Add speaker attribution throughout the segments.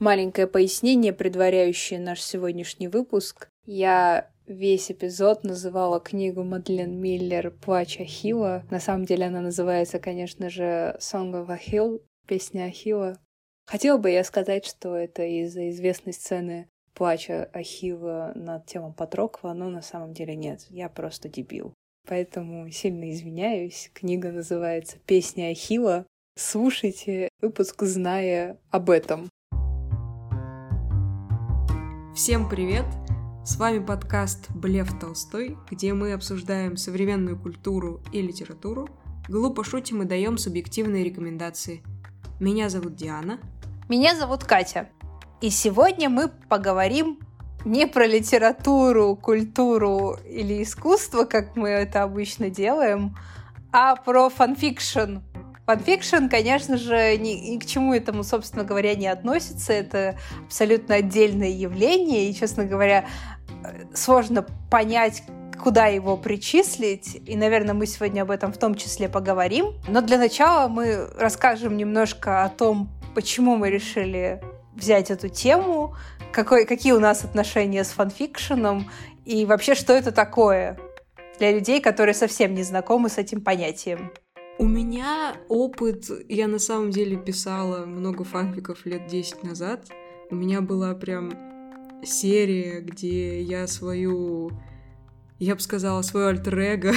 Speaker 1: Маленькое пояснение, предваряющее наш сегодняшний выпуск. Я весь эпизод называла книгу Мадлен Миллер «Плач Ахилла». На самом деле она называется, конечно же, «Song of Achille», «Песня Ахилла». Хотела бы я сказать, что это из-за известной сцены плача Ахилла над телом Патрокла, но на самом деле нет. Я просто дебил. Поэтому сильно извиняюсь. Книга называется «Песня Ахилла». Слушайте выпуск, зная об этом.
Speaker 2: Всем привет! С вами подкаст «Блев Толстой», где мы обсуждаем современную культуру и литературу, глупо шутим и даем субъективные рекомендации. Меня зовут Диана.
Speaker 1: Меня зовут Катя. И сегодня мы поговорим не про литературу, культуру или искусство, как мы это обычно делаем, а про фанфикшн, Фанфикшн, конечно же, ни, ни к чему этому, собственно говоря, не относится. Это абсолютно отдельное явление, и, честно говоря, сложно понять, куда его причислить. И, наверное, мы сегодня об этом в том числе поговорим. Но для начала мы расскажем немножко о том, почему мы решили взять эту тему, какой, какие у нас отношения с фанфикшеном и вообще, что это такое для людей, которые совсем не знакомы с этим понятием.
Speaker 2: У меня опыт, я на самом деле писала много фанфиков лет 10 назад. У меня была прям серия, где я свою я бы сказала, свою альтер-эго.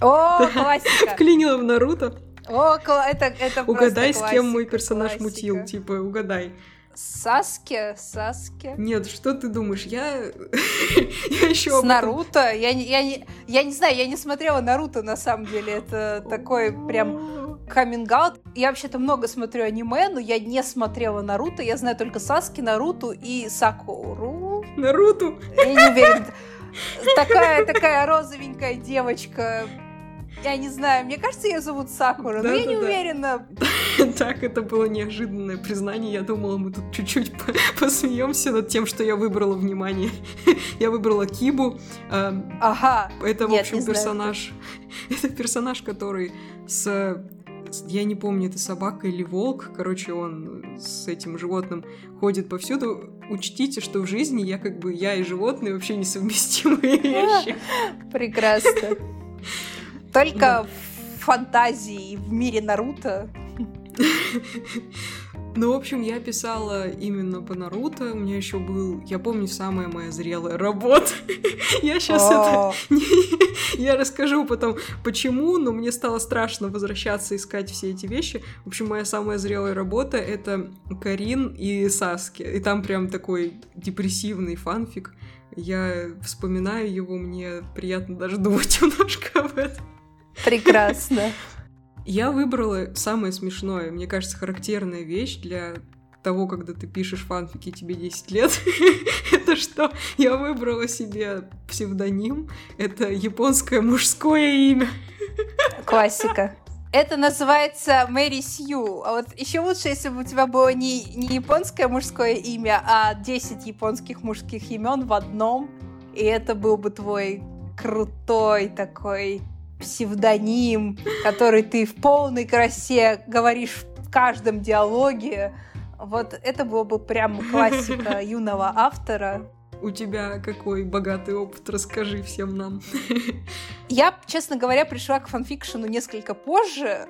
Speaker 1: О, классика!
Speaker 2: Вклинила в Наруто.
Speaker 1: О, это, это
Speaker 2: Угадай, с кем мой персонаж мутил, типа, угадай.
Speaker 1: Саске, Саске.
Speaker 2: Нет, что ты думаешь? Я, я еще
Speaker 1: с Наруто. Я не, я не, я не знаю, я не смотрела Наруто на самом деле. Это такой прям каминг. Я вообще-то много смотрю аниме, но я не смотрела Наруто. Я знаю только Саски, Наруто и Сакуру.
Speaker 2: Наруто?
Speaker 1: Я не уверена. Такая, такая розовенькая девочка я не знаю, мне кажется, ее зовут Сакура, да, но я да, не да. уверена.
Speaker 2: Так, это было неожиданное признание. Я думала, мы тут чуть-чуть посмеемся над тем, что я выбрала внимание. Я выбрала Кибу.
Speaker 1: Ага.
Speaker 2: Это, в общем, персонаж. Это персонаж, который с я не помню, это собака или волк, короче, он с этим животным ходит повсюду. Учтите, что в жизни я как бы, я и животные вообще несовместимые вещи.
Speaker 1: Прекрасно. Только да. в фантазии в мире Наруто.
Speaker 2: Ну, в общем, я писала именно по Наруто. У меня еще был, я помню, самая моя зрелая работа. я сейчас это... я расскажу потом, почему, но мне стало страшно возвращаться, искать все эти вещи. В общем, моя самая зрелая работа — это Карин и Саски. И там прям такой депрессивный фанфик. Я вспоминаю его, мне приятно даже думать немножко об этом.
Speaker 1: Прекрасно.
Speaker 2: Я выбрала самое смешное, мне кажется, характерная вещь для того, когда ты пишешь фанфики, тебе 10 лет, это что? Я выбрала себе псевдоним. Это японское мужское имя.
Speaker 1: Классика. Это называется Мэри Сью. А вот еще лучше, если бы у тебя было не, не японское мужское имя, а 10 японских мужских имен в одном. И это был бы твой крутой такой псевдоним, который ты в полной красе говоришь в каждом диалоге. Вот это было бы прям классика юного автора.
Speaker 2: У тебя какой богатый опыт, расскажи всем нам.
Speaker 1: Я, честно говоря, пришла к фанфикшену несколько позже.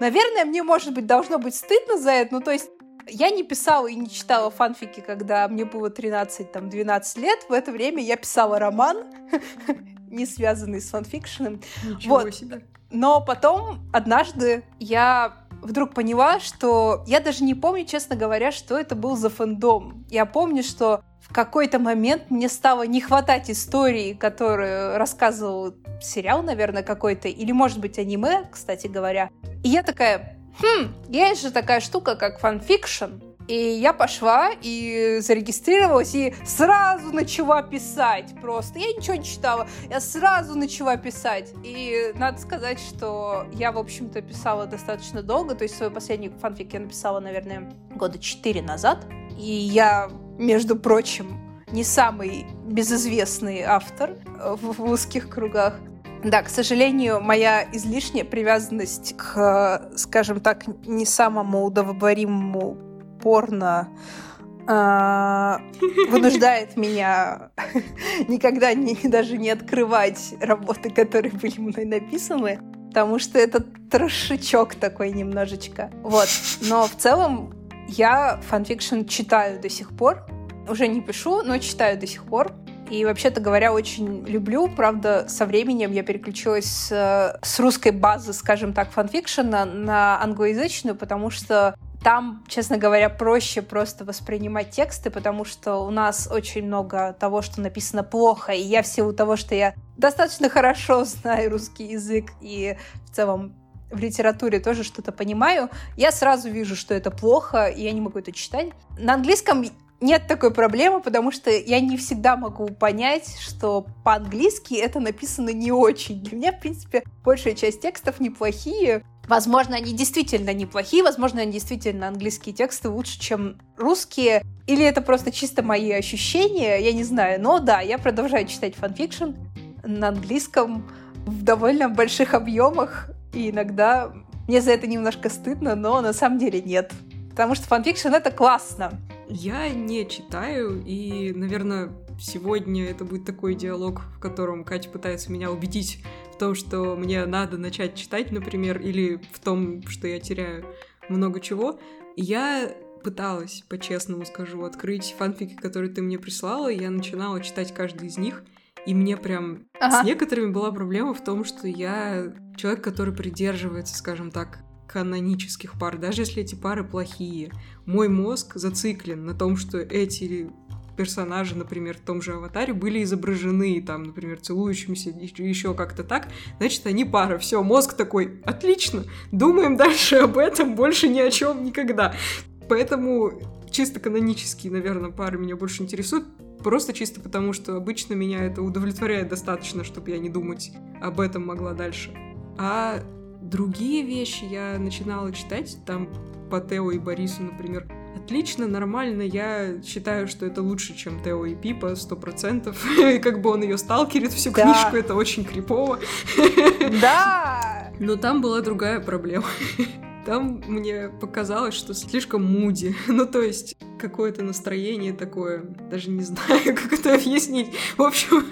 Speaker 1: Наверное, мне, может быть, должно быть стыдно за это. Ну, то есть, я не писала и не читала фанфики, когда мне было 13-12 лет. В это время я писала роман не связанный с фанфикшеном.
Speaker 2: Ничего вот. себе.
Speaker 1: Но потом однажды я вдруг поняла, что я даже не помню, честно говоря, что это был за фэндом. Я помню, что в какой-то момент мне стало не хватать истории, которую рассказывал сериал, наверное, какой-то, или, может быть, аниме, кстати говоря. И я такая, хм, есть же такая штука, как фанфикшн. И я пошла и зарегистрировалась, и сразу начала писать просто. Я ничего не читала, я сразу начала писать. И надо сказать, что я, в общем-то, писала достаточно долго. То есть свой последний фанфик я написала, наверное, года четыре назад. И я, между прочим, не самый безызвестный автор в, узких кругах. Да, к сожалению, моя излишняя привязанность к, скажем так, не самому удовлетворимому порно а, вынуждает меня никогда не, даже не открывать работы, которые были мной написаны, потому что это трошечок такой немножечко. Вот. Но в целом я фанфикшн читаю до сих пор. Уже не пишу, но читаю до сих пор. И, вообще-то говоря, очень люблю. Правда, со временем я переключилась с, с русской базы, скажем так, фанфикшена на англоязычную, потому что там, честно говоря, проще просто воспринимать тексты, потому что у нас очень много того, что написано плохо, и я в силу того, что я достаточно хорошо знаю русский язык и в целом в литературе тоже что-то понимаю, я сразу вижу, что это плохо, и я не могу это читать. На английском нет такой проблемы, потому что я не всегда могу понять, что по-английски это написано не очень. Для меня, в принципе, большая часть текстов неплохие, Возможно, они действительно неплохие, возможно, они действительно английские тексты лучше, чем русские. Или это просто чисто мои ощущения, я не знаю. Но да, я продолжаю читать фанфикшн на английском в довольно больших объемах. И иногда мне за это немножко стыдно, но на самом деле нет. Потому что фанфикшн — это классно.
Speaker 2: Я не читаю, и, наверное, сегодня это будет такой диалог, в котором Катя пытается меня убедить в том, что мне надо начать читать, например, или в том, что я теряю много чего. Я пыталась, по-честному скажу, открыть фанфики, которые ты мне прислала, и я начинала читать каждый из них, и мне прям ага. с некоторыми была проблема в том, что я человек, который придерживается, скажем так, канонических пар, даже если эти пары плохие. Мой мозг зациклен на том, что эти персонажи, например, в том же аватаре были изображены, там, например, целующимися еще как-то так, значит, они пара. Все, мозг такой, отлично, думаем дальше об этом, больше ни о чем никогда. Поэтому чисто канонические, наверное, пары меня больше интересуют, просто чисто потому, что обычно меня это удовлетворяет достаточно, чтобы я не думать об этом могла дальше. А другие вещи я начинала читать, там по Тео и Борису, например, отлично, нормально. Я считаю, что это лучше, чем Тео и Пипа, сто процентов. И как бы он ее сталкерит всю да. книжку, это очень крипово.
Speaker 1: Да!
Speaker 2: Но там была другая проблема. Там мне показалось, что слишком муди. Ну, то есть, какое-то настроение такое, даже не знаю, как это объяснить. В общем,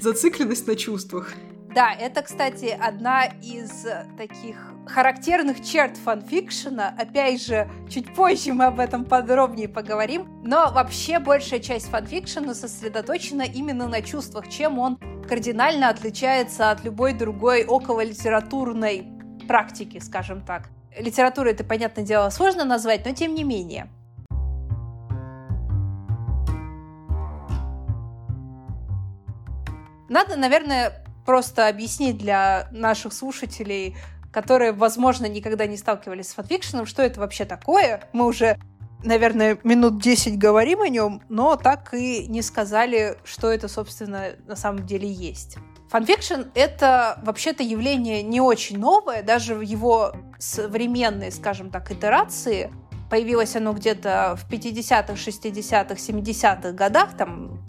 Speaker 2: зацикленность на чувствах.
Speaker 1: Да, это, кстати, одна из таких характерных черт фанфикшена. Опять же, чуть позже мы об этом подробнее поговорим. Но вообще большая часть фанфикшена сосредоточена именно на чувствах, чем он кардинально отличается от любой другой окололитературной практики, скажем так. Литературу это, понятное дело, сложно назвать, но тем не менее. Надо, наверное, просто объяснить для наших слушателей, которые, возможно, никогда не сталкивались с фанфикшеном, что это вообще такое. Мы уже, наверное, минут 10 говорим о нем, но так и не сказали, что это, собственно, на самом деле есть. Фанфикшн — это вообще-то явление не очень новое, даже в его современной, скажем так, итерации. Появилось оно где-то в 50-х, 60-х, 70-х годах, там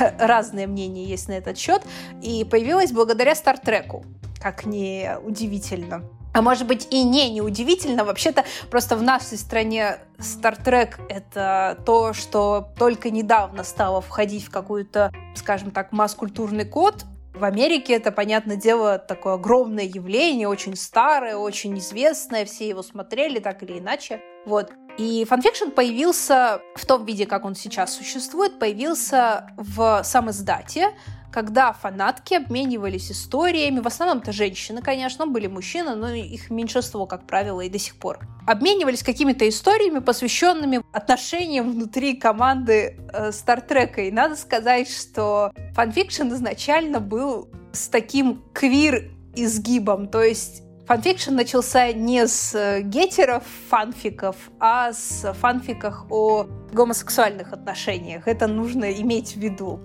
Speaker 1: разные мнения есть на этот счет, и появилась благодаря Стартреку, как не удивительно. А может быть и не неудивительно, вообще-то просто в нашей стране Стартрек — это то, что только недавно стало входить в какую-то, скажем так, масс-культурный код, в Америке это, понятное дело, такое огромное явление, очень старое, очень известное, все его смотрели так или иначе. Вот. И фанфикшн появился в том виде, как он сейчас существует, появился в самиздате, когда фанатки обменивались историями, в основном-то женщины, конечно, были мужчины, но их меньшинство, как правило, и до сих пор. Обменивались какими-то историями, посвященными отношениям внутри команды э, Стартрека. И надо сказать, что фанфикшн изначально был с таким квир-изгибом, то есть Фанфикшн начался не с э, гетеро фанфиков, а с фанфиках о гомосексуальных отношениях. Это нужно иметь в виду.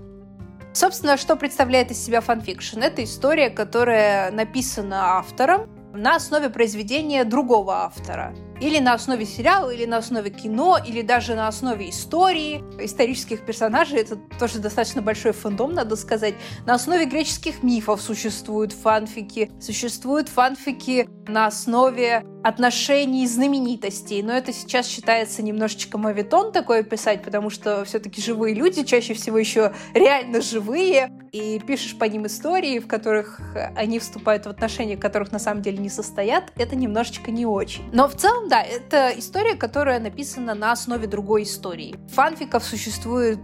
Speaker 1: Собственно, что представляет из себя фанфикшн? Это история, которая написана автором на основе произведения другого автора. Или на основе сериала, или на основе кино, или даже на основе истории, исторических персонажей. Это тоже достаточно большой фандом, надо сказать. На основе греческих мифов существуют фанфики. Существуют фанфики на основе отношений знаменитостей. Но это сейчас считается немножечко моветон такое писать, потому что все-таки живые люди чаще всего еще реально живые, и пишешь по ним истории, в которых они вступают в отношения, которых на самом деле не состоят, это немножечко не очень. Но в целом, да, это история, которая написана на основе другой истории. Фанфиков существует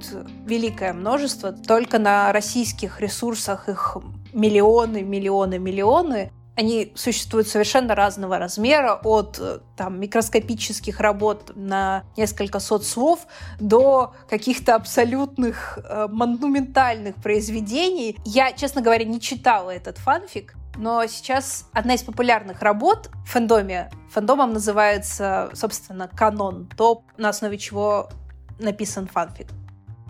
Speaker 1: великое множество, только на российских ресурсах их миллионы, миллионы, миллионы. Они существуют совершенно разного размера, от там, микроскопических работ на несколько сот слов до каких-то абсолютных э, монументальных произведений. Я, честно говоря, не читала этот фанфик, но сейчас одна из популярных работ в фэндоме, фэндомом называется, собственно, канон, то, на основе чего написан фанфик.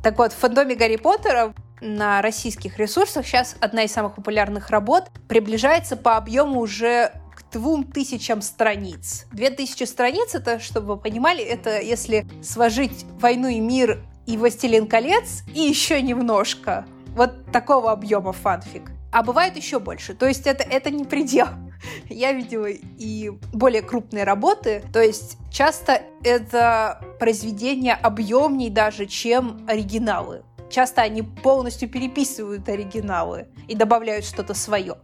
Speaker 1: Так вот, в фэндоме Гарри Поттера на российских ресурсах сейчас одна из самых популярных работ приближается по объему уже к двум тысячам страниц. Две тысячи страниц, это, чтобы вы понимали, это если сложить «Войну и мир» и «Властелин колец» и еще немножко. Вот такого объема фанфик. А бывает еще больше. То есть это, это не предел. Я видела и более крупные работы. То есть часто это произведения объемней даже, чем оригиналы часто они полностью переписывают оригиналы и добавляют что-то свое.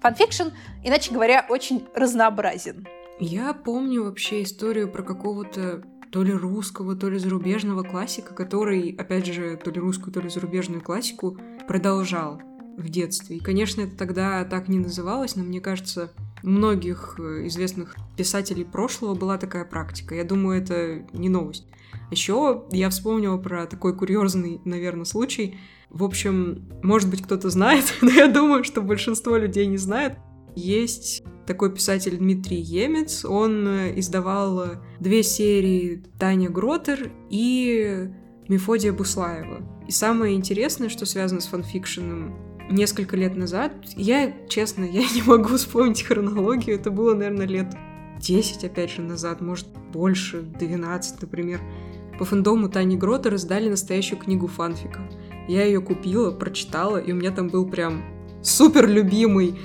Speaker 1: Фанфикшн, иначе говоря, очень разнообразен.
Speaker 2: Я помню вообще историю про какого-то то ли русского, то ли зарубежного классика, который, опять же, то ли русскую, то ли зарубежную классику продолжал в детстве. И, конечно, это тогда так не называлось, но мне кажется, у многих э, известных писателей прошлого была такая практика. Я думаю, это не новость. Еще я вспомнила про такой курьезный, наверное, случай. В общем, может быть, кто-то знает, но я думаю, что большинство людей не знает. Есть такой писатель Дмитрий Емец. Он э, издавал две серии Таня Гротер и Мефодия Буслаева. И самое интересное, что связано с фанфикшеном, несколько лет назад, я, честно, я не могу вспомнить хронологию, это было, наверное, лет 10, опять же, назад, может, больше, 12, например. По фандому Тани Грота раздали настоящую книгу фанфика. Я ее купила, прочитала, и у меня там был прям супер любимый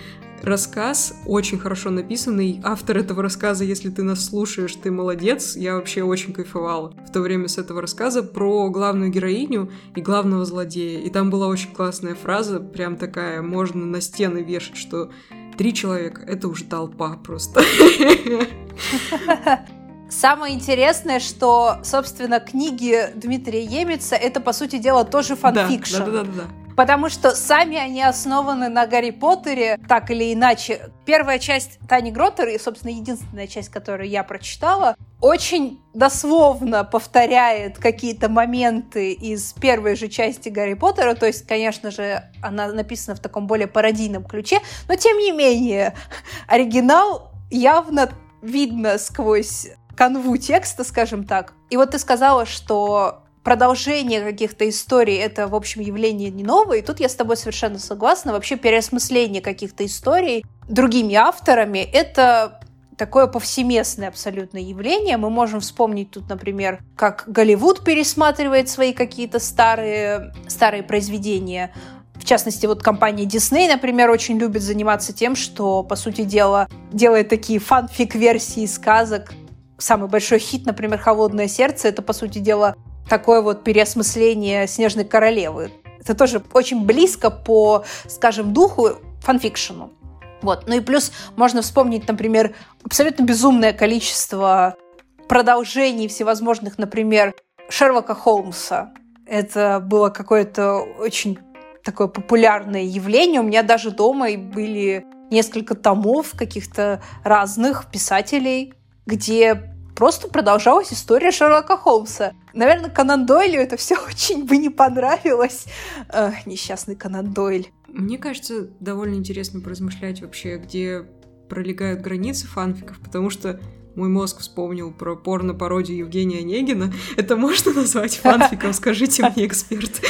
Speaker 2: рассказ, очень хорошо написанный. Автор этого рассказа, если ты нас слушаешь, ты молодец. Я вообще очень кайфовала в то время с этого рассказа про главную героиню и главного злодея. И там была очень классная фраза, прям такая, можно на стены вешать, что три человека — это уже толпа просто.
Speaker 1: Самое интересное, что, собственно, книги Дмитрия Емеца это, по сути дела, тоже фанфикшн. Да, да, да, да. Потому что сами они основаны на Гарри Поттере, так или иначе. Первая часть Тани Гроттер, и, собственно, единственная часть, которую я прочитала, очень дословно повторяет какие-то моменты из первой же части Гарри Поттера. То есть, конечно же, она написана в таком более пародийном ключе, но тем не менее, оригинал явно видно сквозь канву текста, скажем так. И вот ты сказала, что продолжение каких-то историй — это, в общем, явление не новое, и тут я с тобой совершенно согласна. Вообще переосмысление каких-то историй другими авторами — это такое повсеместное абсолютно явление. Мы можем вспомнить тут, например, как Голливуд пересматривает свои какие-то старые, старые произведения. В частности, вот компания Disney, например, очень любит заниматься тем, что, по сути дела, делает такие фанфик-версии сказок самый большой хит, например, «Холодное сердце», это, по сути дела, такое вот переосмысление «Снежной королевы». Это тоже очень близко по, скажем, духу фанфикшену. Вот. Ну и плюс можно вспомнить, например, абсолютно безумное количество продолжений всевозможных, например, Шерлока Холмса. Это было какое-то очень такое популярное явление. У меня даже дома были несколько томов каких-то разных писателей, где просто продолжалась история Шерлока Холмса. Наверное, Конан Дойлю это все очень бы не понравилось. Эх, несчастный Конан Дойль.
Speaker 2: Мне кажется, довольно интересно поразмышлять вообще, где пролегают границы фанфиков, потому что мой мозг вспомнил про порно-пародию Евгения Онегина. Это можно назвать фанфиком? Скажите мне, эксперт.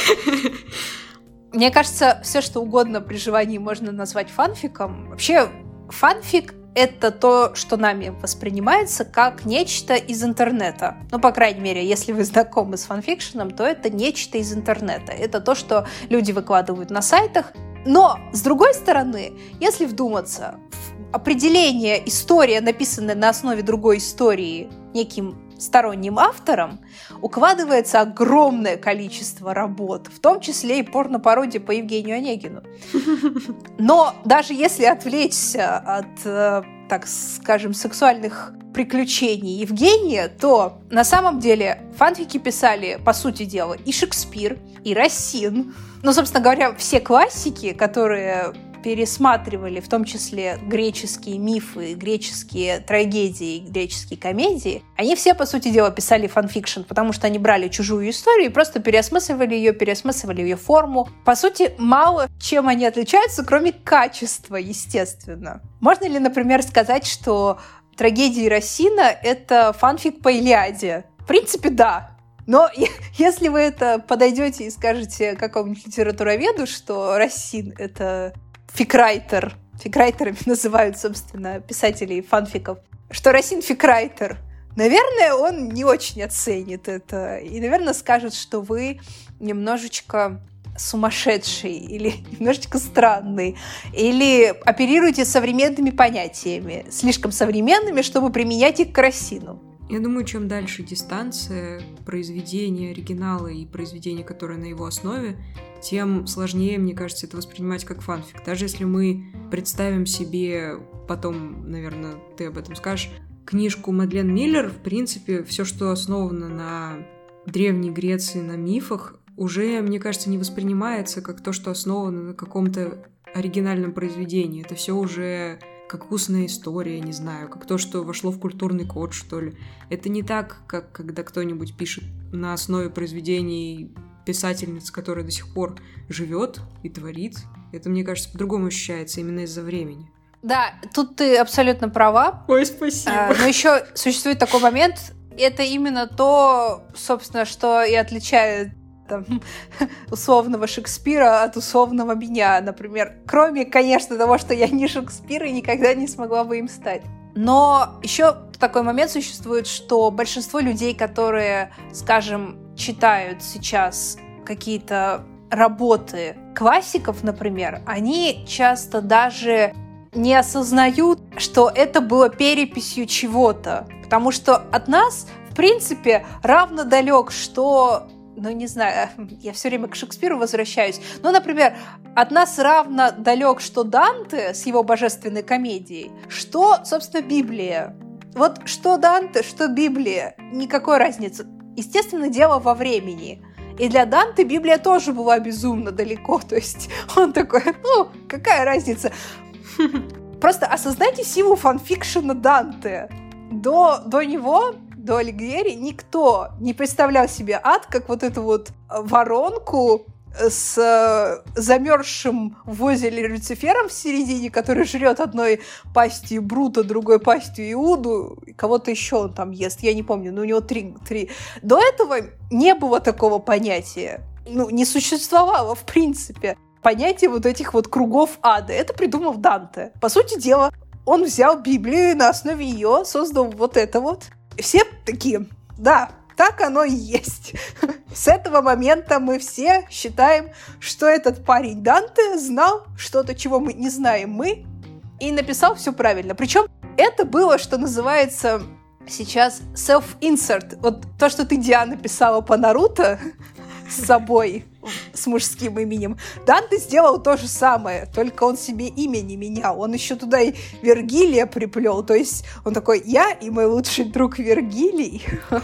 Speaker 1: Мне кажется, все, что угодно при желании можно назвать фанфиком. Вообще, фанфик это то, что нами воспринимается как нечто из интернета. Ну, по крайней мере, если вы знакомы с фанфикшеном, то это нечто из интернета. Это то, что люди выкладывают на сайтах. Но, с другой стороны, если вдуматься, определение «история, написанная на основе другой истории» неким сторонним автором укладывается огромное количество работ, в том числе и порно-пародии по Евгению Онегину. Но даже если отвлечься от, э, так скажем, сексуальных приключений Евгения, то на самом деле фанфики писали, по сути дела, и Шекспир, и Рассин. Ну, собственно говоря, все классики, которые пересматривали в том числе греческие мифы, греческие трагедии, греческие комедии, они все, по сути дела, писали фанфикшн, потому что они брали чужую историю и просто переосмысливали ее, переосмысливали ее форму. По сути, мало чем они отличаются, кроме качества, естественно. Можно ли, например, сказать, что трагедии Расина — это фанфик по Илиаде? В принципе, да. Но если вы это подойдете и скажете какому-нибудь литературоведу, что Рассин — это фикрайтер, фикрайтерами называют, собственно, писателей фанфиков, что Росин фикрайтер, наверное, он не очень оценит это. И, наверное, скажет, что вы немножечко сумасшедший или немножечко странный, или оперируете современными понятиями, слишком современными, чтобы применять их к Росину.
Speaker 2: Я думаю, чем дальше дистанция произведения оригинала и произведения, которое на его основе, тем сложнее, мне кажется, это воспринимать как фанфик. Даже если мы представим себе, потом, наверное, ты об этом скажешь, книжку Мадлен Миллер, в принципе, все, что основано на Древней Греции, на мифах, уже, мне кажется, не воспринимается как то, что основано на каком-то оригинальном произведении. Это все уже как устная история, не знаю, как то, что вошло в культурный код, что ли. Это не так, как когда кто-нибудь пишет на основе произведений писательниц, которая до сих пор живет и творит. Это, мне кажется, по-другому ощущается именно из-за времени.
Speaker 1: Да, тут ты абсолютно права.
Speaker 2: Ой, спасибо.
Speaker 1: А, но еще существует такой момент, это именно то, собственно, что и отличает там, условного Шекспира от условного меня, например. Кроме, конечно, того, что я не Шекспир и никогда не смогла бы им стать. Но еще такой момент существует, что большинство людей, которые, скажем, читают сейчас какие-то работы классиков, например, они часто даже не осознают, что это было переписью чего-то. Потому что от нас, в принципе, равно далек, что ну, не знаю, я все время к Шекспиру возвращаюсь. Ну, например, от нас равно далек, что Данте с его божественной комедией, что, собственно, Библия. Вот что Данте, что Библия, никакой разницы. Естественно, дело во времени. И для Данте Библия тоже была безумно далеко. То есть он такой, ну, какая разница? Просто осознайте силу фанфикшена Данте. До, до него до Алигьери никто не представлял себе ад как вот эту вот воронку с э, замерзшим в озере Люцифером в середине, который жрет одной пастью Брута, другой пастью Иуду, кого-то еще он там ест, я не помню, но у него три, три. До этого не было такого понятия. Ну, не существовало, в принципе, понятия вот этих вот кругов ада. Это придумал Данте. По сути дела, он взял Библию и на основе ее создал вот это вот все такие, да, так оно и есть. С этого момента мы все считаем, что этот парень Данте знал что-то, чего мы не знаем мы, и написал все правильно. Причем это было, что называется сейчас self-insert. Вот то, что ты, Диана, писала по Наруто с собой, с мужским именем. Данте сделал то же самое, только он себе имя не менял. Он еще туда и Вергилия приплел. То есть он такой, я и мой лучший друг Вергилий.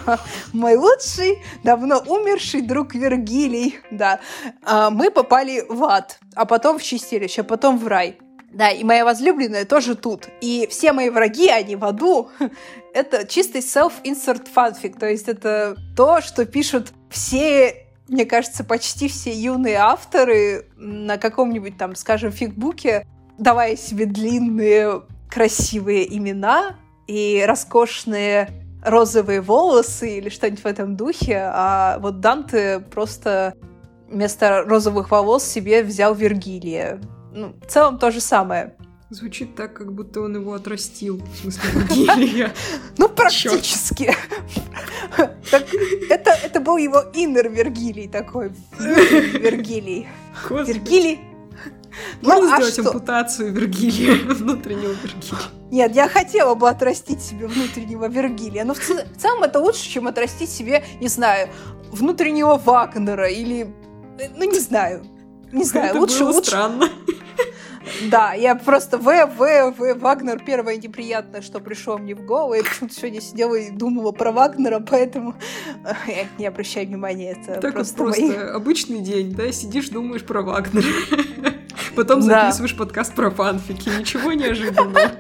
Speaker 1: Мой лучший, давно умерший друг Вергилий. Да. А мы попали в ад, а потом в чистилище, а потом в рай. Да, и моя возлюбленная тоже тут. И все мои враги, они в аду. это чистый self-insert fanfic. То есть это то, что пишут все мне кажется, почти все юные авторы на каком-нибудь там, скажем, фигбуке, давая себе длинные красивые имена и роскошные розовые волосы или что-нибудь в этом духе, а вот Данте просто вместо розовых волос себе взял Вергилия. Ну, в целом то же самое.
Speaker 2: Звучит так, как будто он его отрастил. В смысле, Вергилия.
Speaker 1: Ну, практически. Это, это был его иннер Вергилий такой. Вергилий. Вергилий.
Speaker 2: Можно ну, а сделать что? ампутацию Вергилия, внутреннего Вергилия?
Speaker 1: Нет, я хотела бы отрастить себе внутреннего Вергилия, но в, ц- в целом это лучше, чем отрастить себе, не знаю, внутреннего Вагнера или... Ну, не знаю. Не знаю,
Speaker 2: это
Speaker 1: лучше...
Speaker 2: Было
Speaker 1: лучше...
Speaker 2: странно.
Speaker 1: Да, я просто В, В, В, Вагнер первое неприятное, что пришло мне в голову. Я почему-то сегодня сидела и думала про Вагнера, поэтому я не обращаю внимания. Это
Speaker 2: так
Speaker 1: просто,
Speaker 2: вот просто мои... обычный день, да, сидишь, думаешь про Вагнера. Потом записываешь да. подкаст про фанфики. Ничего неожиданного.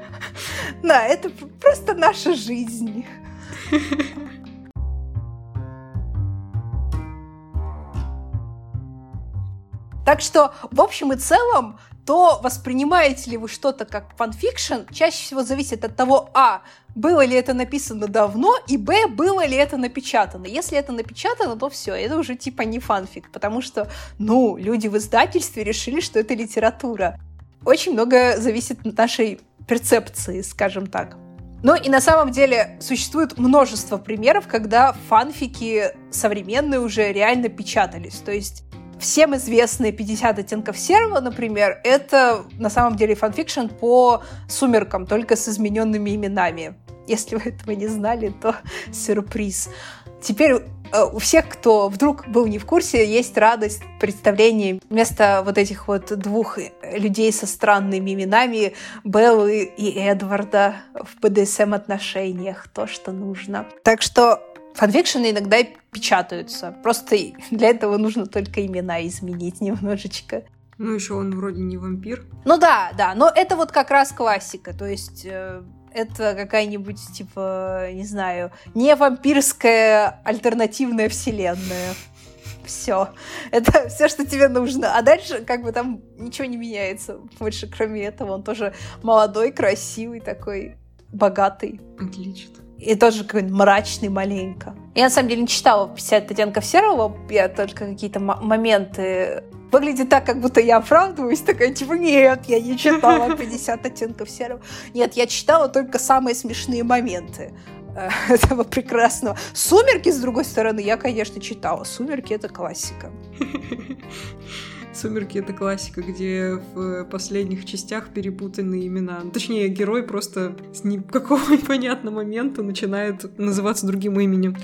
Speaker 1: Да, это просто наша жизнь. Так что, в общем и целом, то воспринимаете ли вы что-то как фанфикшн, чаще всего зависит от того, а, было ли это написано давно, и б, было ли это напечатано. Если это напечатано, то все, это уже типа не фанфик, потому что, ну, люди в издательстве решили, что это литература. Очень много зависит от нашей перцепции, скажем так. Ну и на самом деле существует множество примеров, когда фанфики современные уже реально печатались. То есть всем известные 50 оттенков серого, например, это на самом деле фанфикшн по сумеркам, только с измененными именами. Если вы этого не знали, то сюрприз. Теперь э, у всех, кто вдруг был не в курсе, есть радость представления вместо вот этих вот двух людей со странными именами Беллы и Эдварда в БДСМ-отношениях, то, что нужно. Так что Фанфикшены иногда печатаются. Просто для этого нужно только имена изменить немножечко.
Speaker 2: Ну, еще он вроде не вампир.
Speaker 1: Ну да, да, но это вот как раз классика. То есть э, это какая-нибудь, типа, не знаю, не вампирская альтернативная вселенная. Все. Это все, что тебе нужно. А дальше, как бы там ничего не меняется. Больше, кроме этого, он тоже молодой, красивый такой, богатый.
Speaker 2: Отлично
Speaker 1: и тоже какой-то мрачный маленько. Я на самом деле не читала 50 оттенков серого, я только какие-то моменты выглядит так, как будто я оправдываюсь, такая, типа, нет, я не читала 50 оттенков серого. Нет, я читала только самые смешные моменты э, этого прекрасного. «Сумерки», с другой стороны, я, конечно, читала. «Сумерки» — это классика.
Speaker 2: Сумерки это классика, где в последних частях перепутаны имена. Ну, точнее, герой просто с никакого непонятного момента начинает называться другим именем.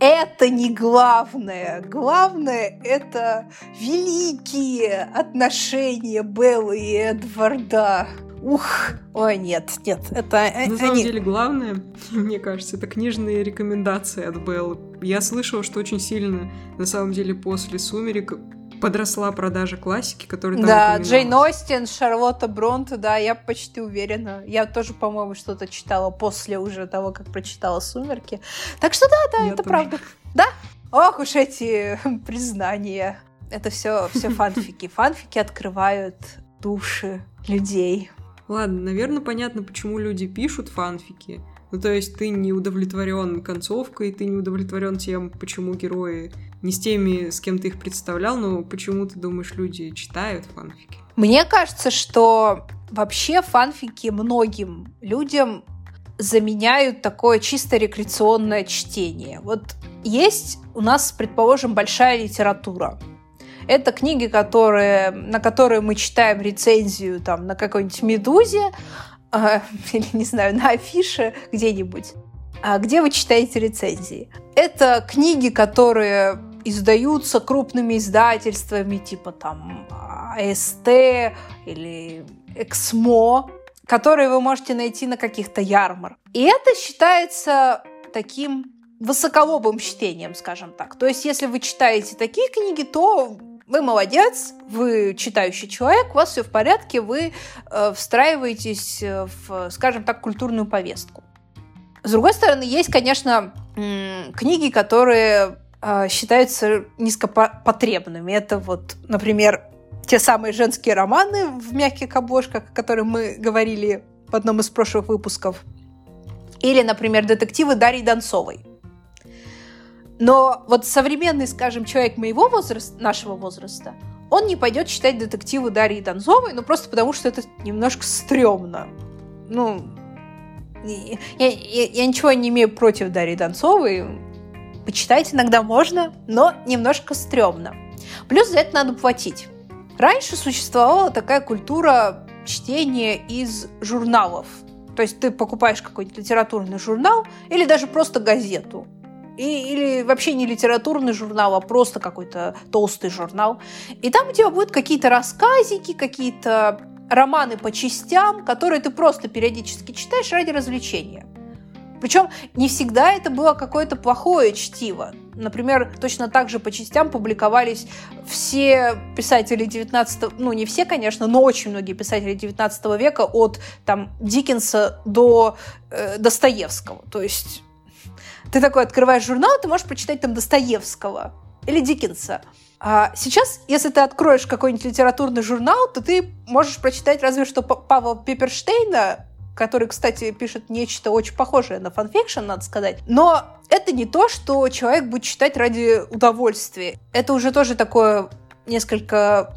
Speaker 1: Это не главное. Главное — это великие отношения Беллы и Эдварда. Ух, ой, нет, нет, это...
Speaker 2: На самом деле главное, мне кажется, это книжные рекомендации от Беллы. Я слышала, что очень сильно, на самом деле, после «Сумерек» подросла продажа классики, которая там
Speaker 1: Да, Джейн Остин, Шарлотта Бронте, да, я почти уверена. Я тоже, по-моему, что-то читала после уже того, как прочитала «Сумерки». Так что да, да, я это тоже. правда. Да? Ох уж эти признания. Это все, все фанфики. Фанфики открывают души людей.
Speaker 2: Ладно, наверное, понятно, почему люди пишут фанфики. Ну, то есть ты не удовлетворен концовкой, ты не удовлетворен тем, почему герои не с теми, с кем ты их представлял, но почему ты думаешь, люди читают фанфики?
Speaker 1: Мне кажется, что вообще фанфики многим людям заменяют такое чисто рекреационное чтение. Вот есть у нас, предположим, большая литература. Это книги, которые, на которые мы читаем рецензию там, на какой-нибудь «Медузе», э, или, не знаю, на афише где-нибудь. А где вы читаете рецензии? Это книги, которые издаются крупными издательствами, типа там АСТ или Эксмо, которые вы можете найти на каких-то ярмарках. И это считается таким высоколобым чтением, скажем так. То есть, если вы читаете такие книги, то вы молодец, вы читающий человек, у вас все в порядке, вы э, встраиваетесь в, скажем так, культурную повестку. С другой стороны, есть, конечно, книги, которые э, считаются низкопотребными. Это вот, например, те самые женские романы в мягких обложках, о которых мы говорили в одном из прошлых выпусков. Или, например, детективы Дарьи Донцовой. Но вот современный, скажем, человек моего возраста, нашего возраста, он не пойдет читать детективы Дарьи Донцовой, ну просто потому что это немножко стрёмно. Ну, я, я, я ничего не имею против Дарьи Донцовой. Почитать иногда можно, но немножко стрёмно. Плюс за это надо платить. Раньше существовала такая культура чтения из журналов. То есть ты покупаешь какой-нибудь литературный журнал или даже просто газету. И, или вообще не литературный журнал, а просто какой-то толстый журнал. И там у тебя будут какие-то рассказики, какие-то романы по частям, которые ты просто периодически читаешь ради развлечения. Причем не всегда это было какое-то плохое чтиво. Например, точно так же по частям публиковались все писатели 19 ну не все, конечно, но очень многие писатели 19 века от там Диккенса до э, Достоевского. То есть ты такой открываешь журнал, ты можешь прочитать там Достоевского или Диккенса. А сейчас, если ты откроешь какой-нибудь литературный журнал, то ты можешь прочитать разве что Павла Пепперштейна, который, кстати, пишет нечто очень похожее на фанфикшн, надо сказать. Но это не то, что человек будет читать ради удовольствия. Это уже тоже такое несколько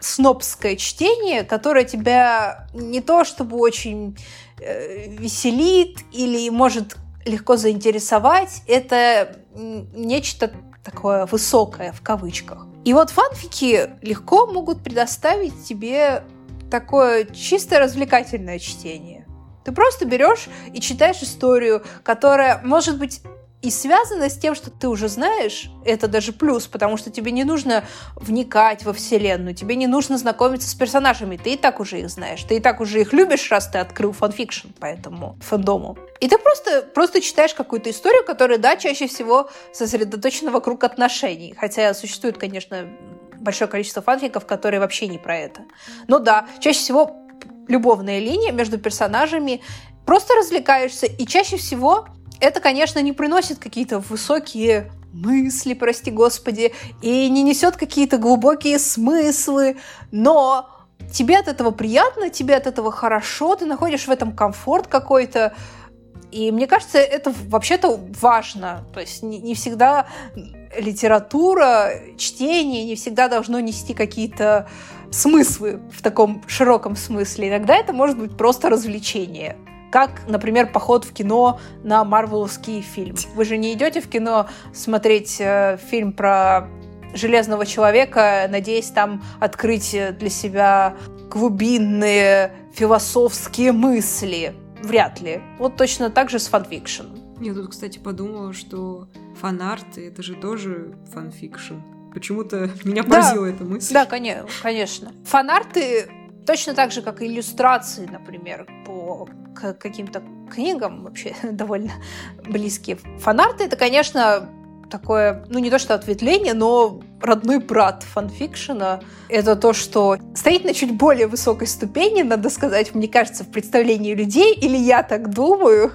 Speaker 1: снобское чтение, которое тебя не то чтобы очень э, веселит или может легко заинтересовать, это нечто такое высокое в кавычках. И вот фанфики легко могут предоставить тебе такое чисто развлекательное чтение. Ты просто берешь и читаешь историю, которая, может быть, и связана с тем, что ты уже знаешь, это даже плюс, потому что тебе не нужно вникать во вселенную, тебе не нужно знакомиться с персонажами, ты и так уже их знаешь, ты и так уже их любишь, раз ты открыл фанфикшн по этому фэндому. И ты просто, просто читаешь какую-то историю, которая, да, чаще всего сосредоточена вокруг отношений, хотя существует, конечно, большое количество фанфиков, которые вообще не про это. Но да, чаще всего любовная линия между персонажами, просто развлекаешься, и чаще всего это, конечно, не приносит какие-то высокие мысли, прости господи, и не несет какие-то глубокие смыслы, но тебе от этого приятно, тебе от этого хорошо, ты находишь в этом комфорт какой-то, и мне кажется, это вообще-то важно. То есть не, не всегда литература, чтение не всегда должно нести какие-то смыслы в таком широком смысле. Иногда это может быть просто развлечение как, например, поход в кино на марвеловский фильм. Вы же не идете в кино смотреть э, фильм про Железного человека, надеясь там открыть для себя глубинные философские мысли. Вряд ли. Вот точно так же с фанфикшн.
Speaker 2: Я тут, кстати, подумала, что фанарты — это же тоже фанфикшн. Почему-то меня поразила
Speaker 1: да,
Speaker 2: эта мысль.
Speaker 1: Да, конечно. Фанарты точно так же, как и иллюстрации, например, по к каким-то книгам вообще довольно близкие. Фанарты — это, конечно, такое, ну не то что ответвление, но родной брат фанфикшена. Это то, что стоит на чуть более высокой ступени, надо сказать, мне кажется, в представлении людей, или я так думаю,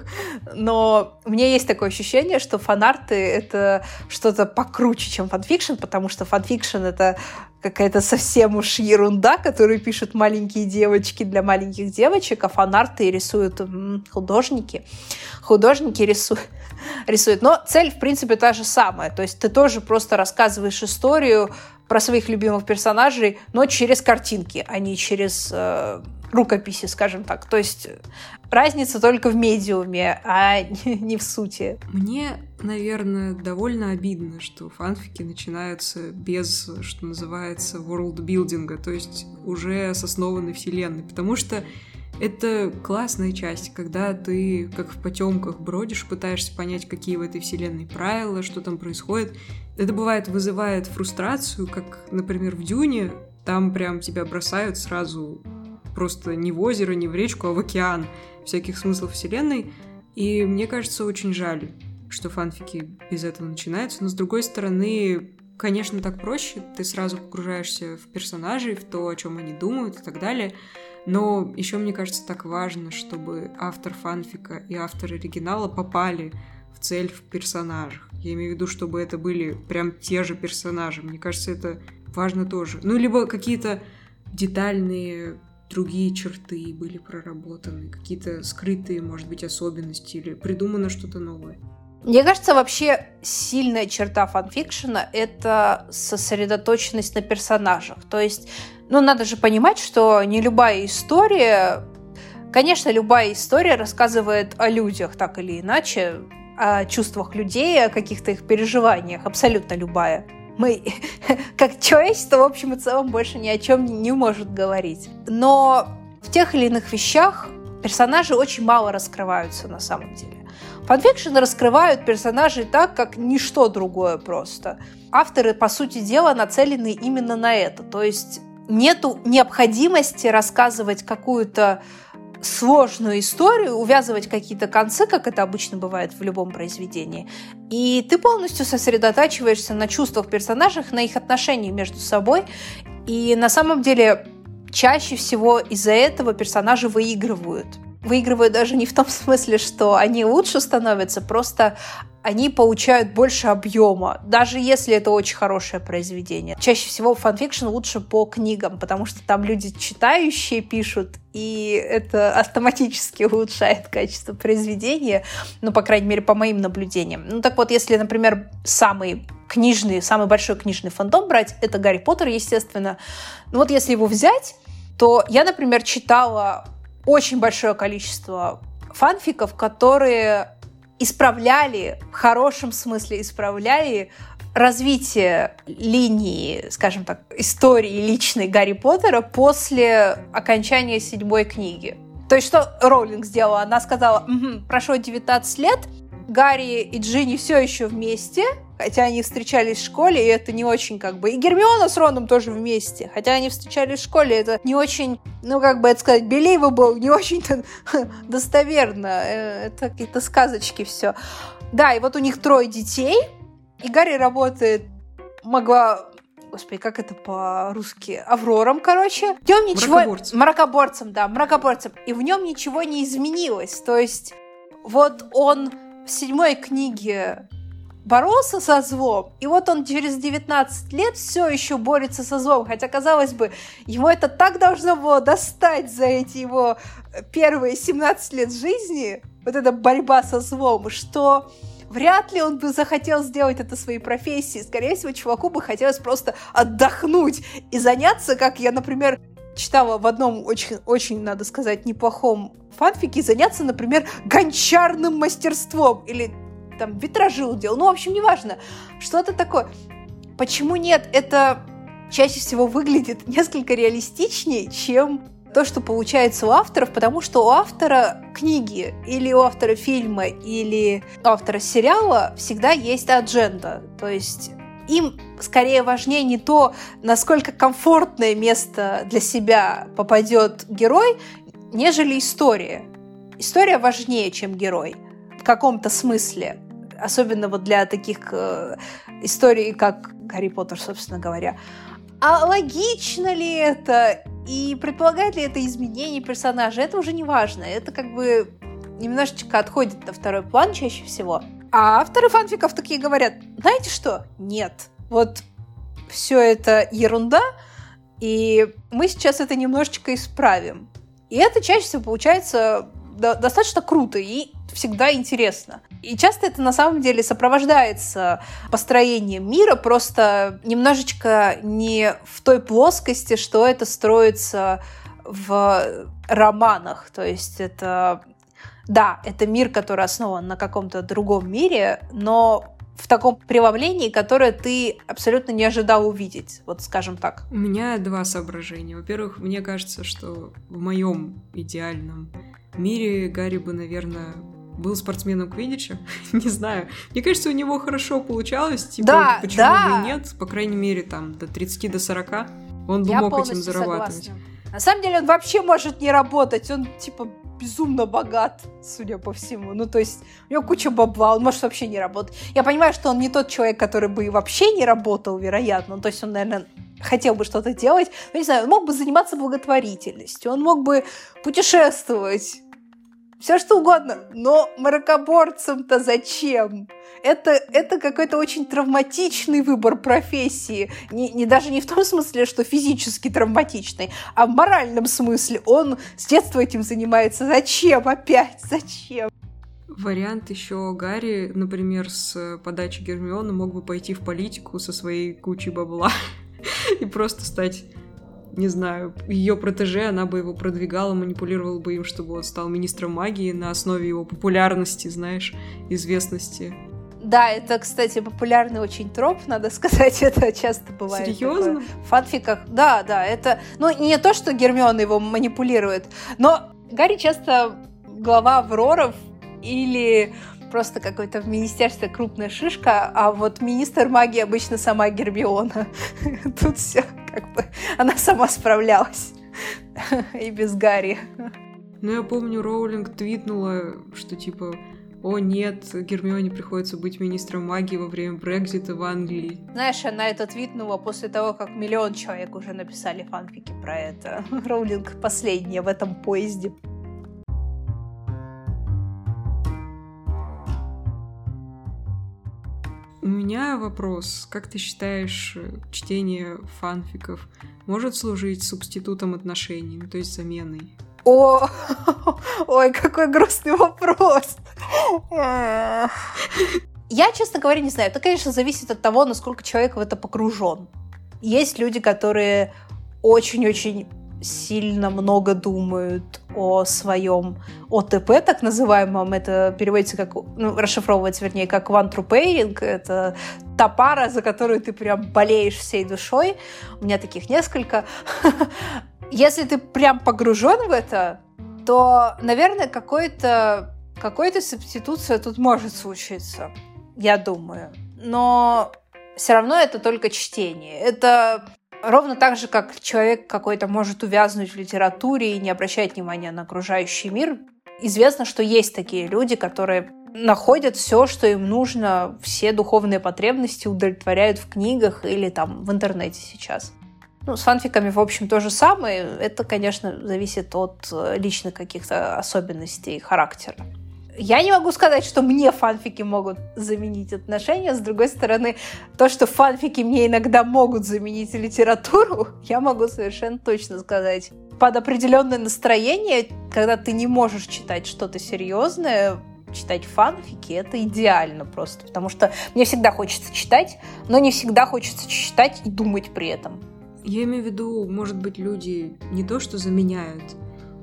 Speaker 1: но у меня есть такое ощущение, что фанарты — это что-то покруче, чем фанфикшн, потому что фанфикшн — это какая-то совсем уж ерунда, которую пишут маленькие девочки для маленьких девочек, а фанарты рисуют художники. Художники рисуют рисуют. Но цель, в принципе, та же самая. То есть ты тоже просто рассказываешь историю про своих любимых персонажей, но через картинки, а не через э, рукописи, скажем так. То есть разница только в медиуме, а не в сути.
Speaker 2: Мне, наверное, довольно обидно, что фанфики начинаются без, что называется, ворлдбилдинга, то есть уже с основанной вселенной, потому что это классная часть, когда ты, как в потемках, бродишь, пытаешься понять, какие в этой вселенной правила, что там происходит. Это бывает вызывает фрустрацию, как, например, в Дюне. Там прям тебя бросают сразу просто не в озеро, не в речку, а в океан всяких смыслов вселенной. И мне кажется, очень жаль, что фанфики без этого начинаются. Но с другой стороны, конечно, так проще. Ты сразу погружаешься в персонажей, в то, о чем они думают и так далее. Но еще мне кажется так важно, чтобы автор фанфика и автор оригинала попали в цель в персонажах. Я имею в виду, чтобы это были прям те же персонажи. Мне кажется, это важно тоже. Ну, либо какие-то детальные другие черты были проработаны, какие-то скрытые, может быть, особенности или придумано что-то новое.
Speaker 1: Мне кажется, вообще сильная черта фанфикшена — это сосредоточенность на персонажах. То есть, ну, надо же понимать, что не любая история... Конечно, любая история рассказывает о людях так или иначе, о чувствах людей, о каких-то их переживаниях, абсолютно любая. Мы, как человечество, в общем и целом, больше ни о чем не можем говорить. Но в тех или иных вещах персонажи очень мало раскрываются на самом деле. Фанфикшн раскрывают персонажей так, как ничто другое просто. Авторы, по сути дела, нацелены именно на это. То есть нету необходимости рассказывать какую-то сложную историю, увязывать какие-то концы, как это обычно бывает в любом произведении. И ты полностью сосредотачиваешься на чувствах персонажей, на их отношениях между собой. И на самом деле чаще всего из-за этого персонажи выигрывают выигрывают даже не в том смысле, что они лучше становятся, просто они получают больше объема, даже если это очень хорошее произведение. Чаще всего фанфикшн лучше по книгам, потому что там люди читающие пишут, и это автоматически улучшает качество произведения, ну, по крайней мере, по моим наблюдениям. Ну, так вот, если, например, самый книжный, самый большой книжный фандом брать, это Гарри Поттер, естественно. Ну, вот если его взять, то я, например, читала очень большое количество фанфиков, которые исправляли, в хорошем смысле исправляли развитие линии, скажем так, истории личной Гарри Поттера после окончания седьмой книги. То есть что Роулинг сделала? Она сказала, угу, прошло 19 лет, Гарри и Джинни все еще вместе, хотя они встречались в школе, и это не очень как бы... И Гермиона с Роном тоже вместе, хотя они встречались в школе, это не очень, ну как бы это сказать, был, не очень-то достоверно, э, это какие-то сказочки все. Да, и вот у них трое детей, и Гарри работает, могла господи, как это по-русски? Аврором, короче. В нем ничего... Мракоборцем. Мракоборцем, да, мракоборцем. И в нем ничего не изменилось. То есть вот он в седьмой книге боролся со злом, и вот он через 19 лет все еще борется со злом, хотя, казалось бы, ему это так должно было достать за эти его первые 17 лет жизни, вот эта борьба со злом, что вряд ли он бы захотел сделать это своей профессией. Скорее всего, чуваку бы хотелось просто отдохнуть и заняться, как я, например, читала в одном очень, очень, надо сказать, неплохом фанфике, заняться, например, гончарным мастерством или там витражил делал, ну, в общем, неважно, что-то такое. Почему нет? Это чаще всего выглядит несколько реалистичнее, чем то, что получается у авторов, потому что у автора книги или у автора фильма или у автора сериала всегда есть адженда. То есть им скорее важнее не то, насколько комфортное место для себя попадет герой, нежели история. История важнее, чем герой в каком-то смысле. Особенно вот для таких э, историй, как Гарри Поттер, собственно говоря. А логично ли это? И предполагает ли это изменение персонажа? Это уже не важно. Это как бы немножечко отходит на второй план чаще всего. А авторы фанфиков такие говорят, знаете что? Нет. Вот все это ерунда, и мы сейчас это немножечко исправим. И это чаще всего получается достаточно круто и всегда интересно. И часто это на самом деле сопровождается построением мира, просто немножечко не в той плоскости, что это строится в романах. То есть это да, это мир, который основан на каком-то другом мире, но в таком преломлении, которое ты абсолютно не ожидал увидеть, вот скажем так.
Speaker 2: У меня два соображения. Во-первых, мне кажется, что в моем идеальном мире Гарри бы, наверное, был спортсменом Квидича. не знаю. Мне кажется, у него хорошо получалось. Типа, да, почему да. бы и нет? По крайней мере, там, до 30 до 40 он бы Я мог этим зарабатывать. Согласна.
Speaker 1: На самом деле он вообще может не работать. Он, типа, безумно богат, судя по всему. Ну, то есть, у него куча бабла, он может вообще не работать. Я понимаю, что он не тот человек, который бы вообще не работал, вероятно. То есть, он, наверное, хотел бы что-то делать. Ну, не знаю, он мог бы заниматься благотворительностью, он мог бы путешествовать, все что угодно. Но мракоборцам-то зачем? Это, это какой-то очень травматичный выбор профессии. Не, не даже не в том смысле, что физически травматичный, а в моральном смысле. Он с детства этим занимается. Зачем опять? Зачем?
Speaker 2: Вариант еще Гарри, например, с подачи Гермиона мог бы пойти в политику со своей кучей бабла и просто стать не знаю, ее протеже, она бы его продвигала, манипулировала бы им, чтобы он стал министром магии на основе его популярности, знаешь, известности.
Speaker 1: Да, это, кстати, популярный очень троп, надо сказать, это часто бывает.
Speaker 2: Серьезно?
Speaker 1: В фанфиках. Да, да, это... Ну, не то, что Гермиона его манипулирует, но Гарри часто глава Авроров или просто какой-то в министерстве крупная шишка, а вот министр магии обычно сама Гермиона. Тут все как бы она сама справлялась и без Гарри.
Speaker 2: Ну, я помню, Роулинг твитнула, что типа о нет, Гермионе приходится быть министром магии во время Брекзита в Англии.
Speaker 1: Знаешь, она это твитнула после того, как миллион человек уже написали фанфики про это. Роулинг последняя в этом поезде.
Speaker 2: У меня вопрос. Как ты считаешь, чтение фанфиков может служить субститутом отношений, ну, то есть заменой?
Speaker 1: О, ой, какой грустный вопрос. Я, честно говоря, не знаю. Это, конечно, зависит от того, насколько человек в это погружен. Есть люди, которые очень-очень сильно много думают о своем ОТП, так называемом. Это переводится как, ну, расшифровывается, вернее, как one true pairing. Это та пара, за которую ты прям болеешь всей душой. У меня таких несколько. Если ты прям погружен в это, то, наверное, какой-то какой-то субституция тут может случиться, я думаю. Но все равно это только чтение. Это Ровно так же, как человек какой-то может увязнуть в литературе и не обращать внимания на окружающий мир, известно, что есть такие люди, которые находят все, что им нужно, все духовные потребности удовлетворяют в книгах или там в интернете сейчас. Ну, с фанфиками, в общем, то же самое. Это, конечно, зависит от э, личных каких-то особенностей характера. Я не могу сказать, что мне фанфики могут заменить отношения. С другой стороны, то, что фанфики мне иногда могут заменить литературу, я могу совершенно точно сказать. Под определенное настроение, когда ты не можешь читать что-то серьезное, читать фанфики, это идеально просто. Потому что мне всегда хочется читать, но не всегда хочется читать и думать при этом.
Speaker 2: Я имею в виду, может быть, люди не то, что заменяют,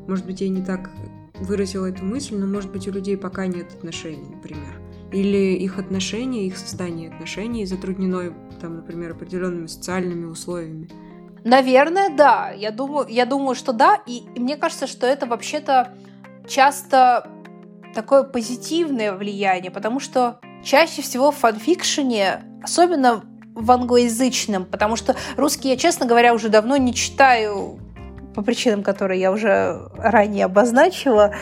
Speaker 2: может быть, я не так выразила эту мысль, но, может быть, у людей пока нет отношений, например. Или их отношения, их создание отношений затруднено, там, например, определенными социальными условиями.
Speaker 1: Наверное, да. Я думаю, я думаю, что да. И, мне кажется, что это вообще-то часто такое позитивное влияние, потому что чаще всего в фанфикшене, особенно в англоязычном, потому что русский я, честно говоря, уже давно не читаю по причинам, которые я уже ранее обозначила.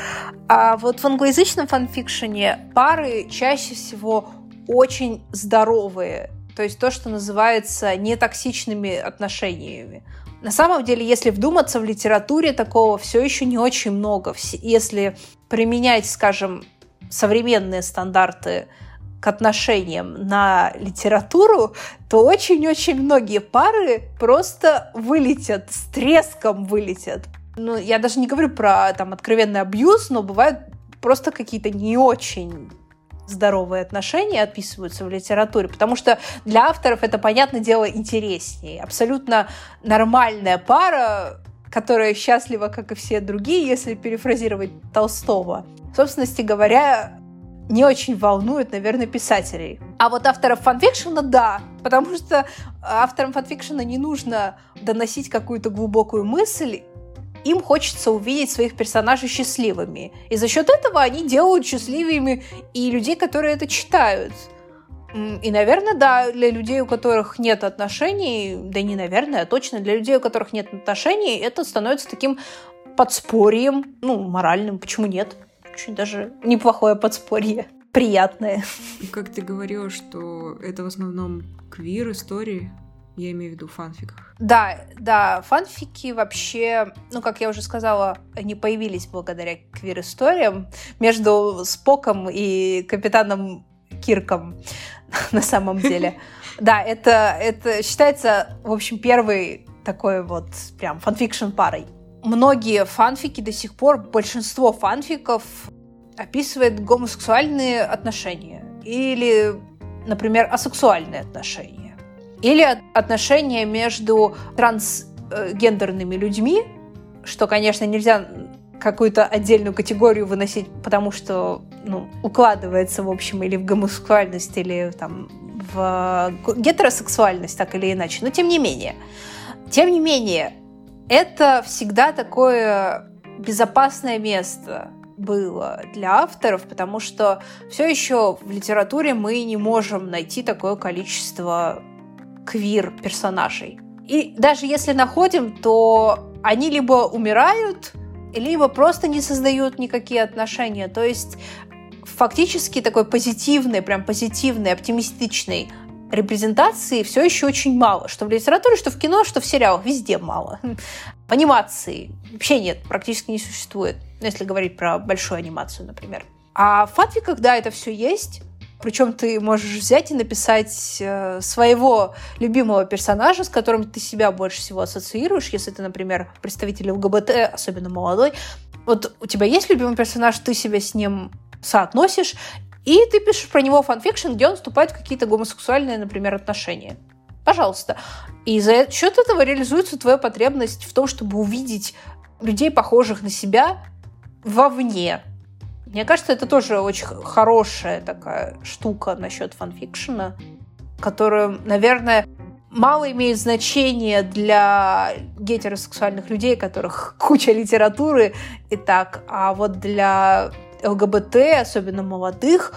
Speaker 1: А вот в англоязычном фанфикшене пары чаще всего очень здоровые, то есть то, что называется нетоксичными отношениями. На самом деле, если вдуматься в литературе, такого все еще не очень много. Если применять, скажем, современные стандарты к отношениям на литературу, то очень-очень многие пары просто вылетят, с треском вылетят. Ну, я даже не говорю про там откровенный абьюз, но бывают просто какие-то не очень здоровые отношения описываются в литературе, потому что для авторов это, понятное дело, интереснее. Абсолютно нормальная пара, которая счастлива, как и все другие, если перефразировать Толстого. В собственности говоря, не очень волнует, наверное, писателей. А вот авторов фанфикшена, да, потому что авторам фанфикшена не нужно доносить какую-то глубокую мысль, им хочется увидеть своих персонажей счастливыми. И за счет этого они делают счастливыми и людей, которые это читают. И, наверное, да, для людей, у которых нет отношений, да не наверное, а точно для людей, у которых нет отношений, это становится таким подспорьем, ну, моральным, почему нет? Очень даже неплохое подспорье. Приятное.
Speaker 2: Как ты говорила, что это в основном квир-истории, я имею в виду фанфиках.
Speaker 1: Да, да, фанфики вообще, ну, как я уже сказала, они появились благодаря квир-историям между Споком и капитаном Кирком на самом деле. Да, это, это считается, в общем, первый такой вот прям фанфикшн порой многие фанфики до сих пор, большинство фанфиков описывает гомосексуальные отношения или, например, асексуальные отношения. Или отношения между трансгендерными людьми, что, конечно, нельзя какую-то отдельную категорию выносить, потому что ну, укладывается, в общем, или в гомосексуальность, или там в гетеросексуальность, так или иначе. Но тем не менее. Тем не менее, это всегда такое безопасное место было для авторов, потому что все еще в литературе мы не можем найти такое количество квир-персонажей. И даже если находим, то они либо умирают, либо просто не создают никакие отношения. То есть фактически такой позитивный, прям позитивный, оптимистичный репрезентации все еще очень мало. Что в литературе, что в кино, что в сериалах. Везде мало. Анимации вообще нет, практически не существует. Если говорить про большую анимацию, например. А в фанфиках, да, это все есть. Причем ты можешь взять и написать э, своего любимого персонажа, с которым ты себя больше всего ассоциируешь, если ты, например, представитель ЛГБТ, особенно молодой. Вот у тебя есть любимый персонаж, ты себя с ним соотносишь, и ты пишешь про него фанфикшн, где он вступает в какие-то гомосексуальные, например, отношения. Пожалуйста. И за счет этого реализуется твоя потребность в том, чтобы увидеть людей, похожих на себя, вовне. Мне кажется, это тоже очень хорошая такая штука насчет фанфикшена, которая, наверное, мало имеет значения для гетеросексуальных людей, которых куча литературы и так, а вот для ЛГБТ, особенно молодых,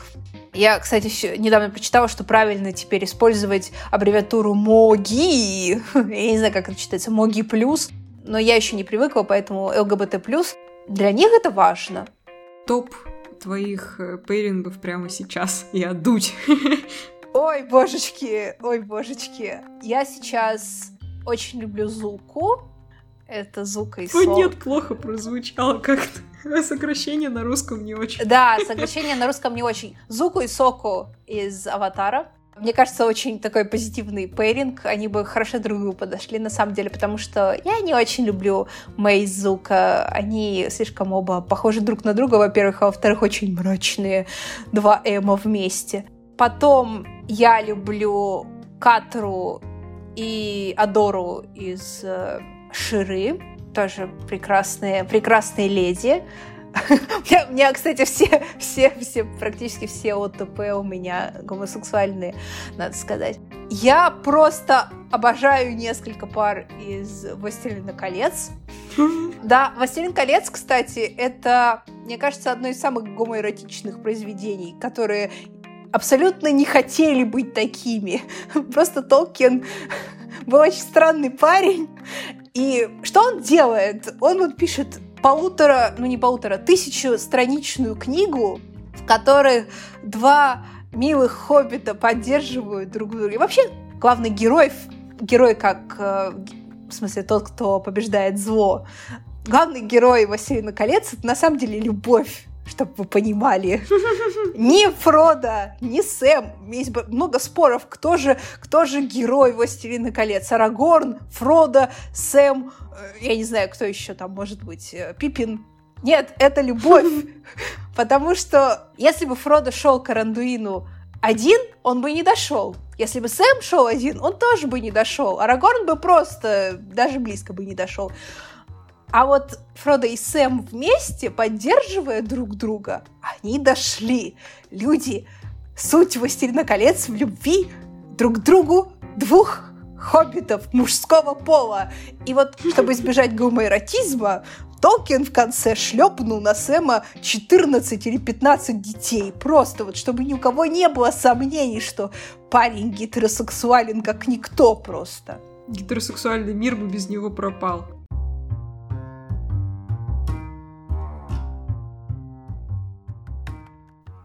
Speaker 1: я, кстати, недавно прочитала, что правильно теперь использовать аббревиатуру МОГИ. Я не знаю, как это читается, МОГИ плюс, но я еще не привыкла, поэтому ЛГБТ плюс. Для них это важно
Speaker 2: топ твоих э, пейрингов прямо сейчас и отдуть.
Speaker 1: Ой, божечки, ой, божечки. Я сейчас очень люблю Зуку. Это Зука и Со.
Speaker 2: нет, плохо прозвучало как-то. Сокращение на русском не очень.
Speaker 1: Да, сокращение на русском не очень. Зуку и Соку из Аватара. Мне кажется, очень такой позитивный пейринг. Они бы хорошо друг другу подошли, на самом деле, потому что я не очень люблю Мэй Зука. Они слишком оба похожи друг на друга, во-первых, а во-вторых, очень мрачные два Эма вместе. Потом я люблю Катру и Адору из э, Ширы. Тоже прекрасные, прекрасные леди. У меня, кстати, все, все, все, практически все ОТП у меня гомосексуальные, надо сказать. Я просто обожаю несколько пар из «Властелина колец». Да, «Властелин колец», кстати, это, мне кажется, одно из самых гомоэротичных произведений, которые абсолютно не хотели быть такими. Просто Толкин был очень странный парень. И что он делает? Он вот пишет полутора, ну не полутора, тысячу страничную книгу, в которой два милых хоббита поддерживают друг друга. И вообще, главный герой, герой как, э, в смысле, тот, кто побеждает зло, главный герой «Василина колец» — это на самом деле любовь чтобы вы понимали. Ни Фрода, ни Сэм. Есть много споров, кто же, кто же герой «Властелина колец». Арагорн, Фрода, Сэм, э, я не знаю, кто еще там может быть, э, Пипин. Нет, это любовь. Потому что если бы Фродо шел к Арандуину один, он бы не дошел. Если бы Сэм шел один, он тоже бы не дошел. Арагорн бы просто даже близко бы не дошел. А вот Фродо и Сэм вместе, поддерживая друг друга, они дошли. Люди, суть «Властелина колец» в любви друг к другу двух хоббитов мужского пола. И вот, чтобы избежать гомоэротизма, Толкин в конце шлепнул на Сэма 14 или 15 детей. Просто вот, чтобы ни у кого не было сомнений, что парень гетеросексуален как никто просто.
Speaker 2: Гетеросексуальный мир бы без него пропал.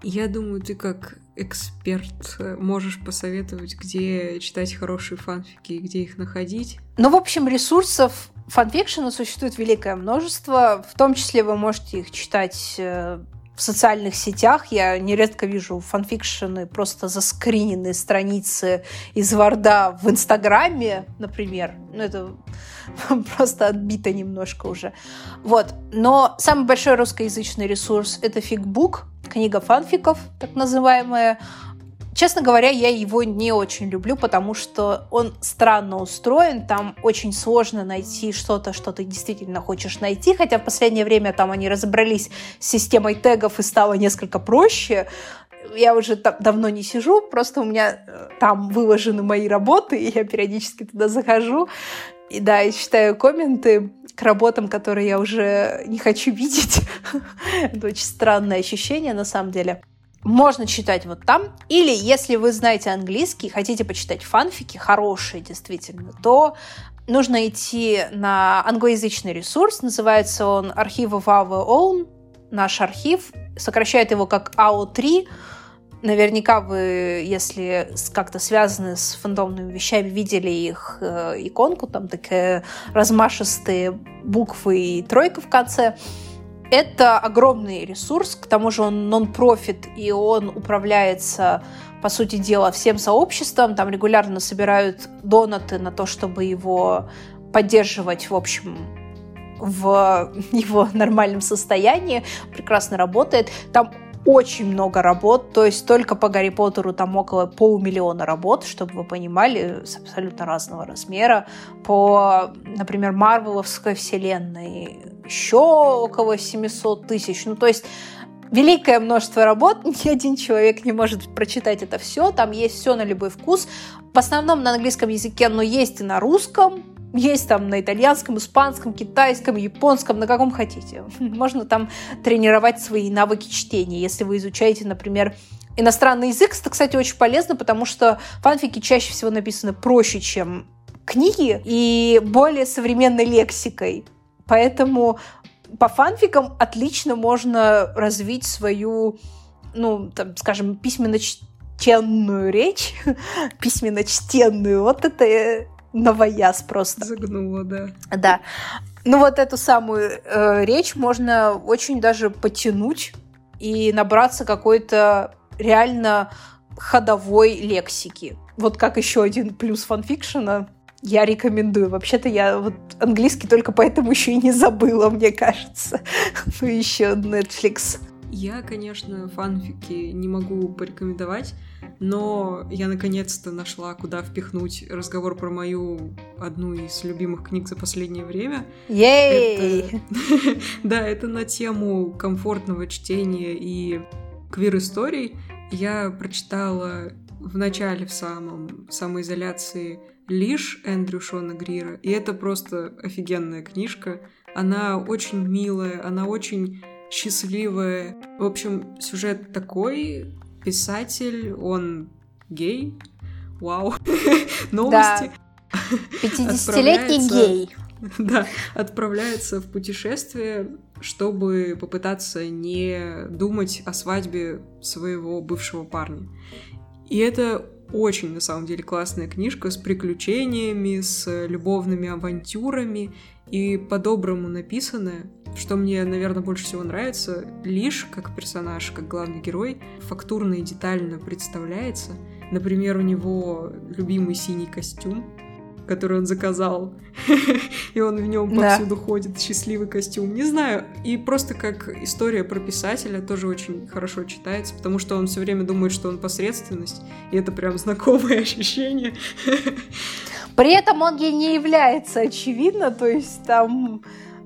Speaker 2: Я думаю, ты как эксперт э, можешь посоветовать, где читать хорошие фанфики и где их находить?
Speaker 1: Ну, в общем, ресурсов фанфикшена существует великое множество. В том числе вы можете их читать э, в социальных сетях. Я нередко вижу фанфикшены, просто заскриненные страницы из Варда в Инстаграме, например. Ну, это просто отбита немножко уже. Вот. Но самый большой русскоязычный ресурс — это фигбук, книга фанфиков, так называемая. Честно говоря, я его не очень люблю, потому что он странно устроен, там очень сложно найти что-то, что ты действительно хочешь найти, хотя в последнее время там они разобрались с системой тегов и стало несколько проще, я уже там давно не сижу, просто у меня э, там выложены мои работы, и я периодически туда захожу. И да, и читаю комменты к работам, которые я уже не хочу видеть. Это очень странное ощущение на самом деле можно читать вот там. Или если вы знаете английский, хотите почитать фанфики, хорошие действительно, то нужно идти на англоязычный ресурс. Называется он архив of our own, наш архив. Сокращает его как AO3. Наверняка вы, если как-то связаны с фандомными вещами, видели их э, иконку, там такие размашистые буквы и тройка в конце. Это огромный ресурс, к тому же он нон-профит, и он управляется, по сути дела, всем сообществом. Там регулярно собирают донаты на то, чтобы его поддерживать, в общем, в его нормальном состоянии. Прекрасно работает. Там очень много работ, то есть только по Гарри Поттеру там около полумиллиона работ, чтобы вы понимали, с абсолютно разного размера. По, например, Марвеловской вселенной еще около 700 тысяч. Ну, то есть великое множество работ, ни один человек не может прочитать это все, там есть все на любой вкус. В основном на английском языке, но есть и на русском, есть там на итальянском, испанском, китайском, японском, на каком хотите. Можно там тренировать свои навыки чтения. Если вы изучаете, например, иностранный язык, это, кстати, очень полезно, потому что фанфики чаще всего написаны проще, чем книги, и более современной лексикой. Поэтому по фанфикам отлично можно развить свою, ну, там, скажем, письменно-чтенную речь, письменно-чтенную. Вот это новояз просто.
Speaker 2: Загнула, да.
Speaker 1: Да. Ну вот эту самую э, речь можно очень даже потянуть и набраться какой-то реально ходовой лексики. Вот как еще один плюс фанфикшена я рекомендую. Вообще-то я вот английский только поэтому еще и не забыла, мне кажется. Ну еще Netflix.
Speaker 2: Я, конечно, фанфики не могу порекомендовать, но я наконец-то нашла, куда впихнуть разговор про мою одну из любимых книг за последнее время.
Speaker 1: Ей!
Speaker 2: Да, это на тему комфортного чтения и квир-историй. Я прочитала в начале, в самом самоизоляции, лишь Эндрю Шона Грира, и это просто офигенная книжка. Она очень милая, она очень счастливая. В общем, сюжет такой, писатель, он гей. Вау. Новости.
Speaker 1: 50-летний гей.
Speaker 2: Да, отправляется в путешествие, чтобы попытаться не думать о свадьбе своего бывшего парня. И это очень, на самом деле, классная книжка с приключениями, с любовными авантюрами и по-доброму написанная. Что мне, наверное, больше всего нравится, лишь как персонаж, как главный герой, фактурно и детально представляется. Например, у него любимый синий костюм, который он заказал, и он в нем повсюду ходит, счастливый костюм. Не знаю, и просто как история про писателя тоже очень хорошо читается, потому что он все время думает, что он посредственность, и это прям знакомое ощущение.
Speaker 1: При этом он ей не является, очевидно, то есть там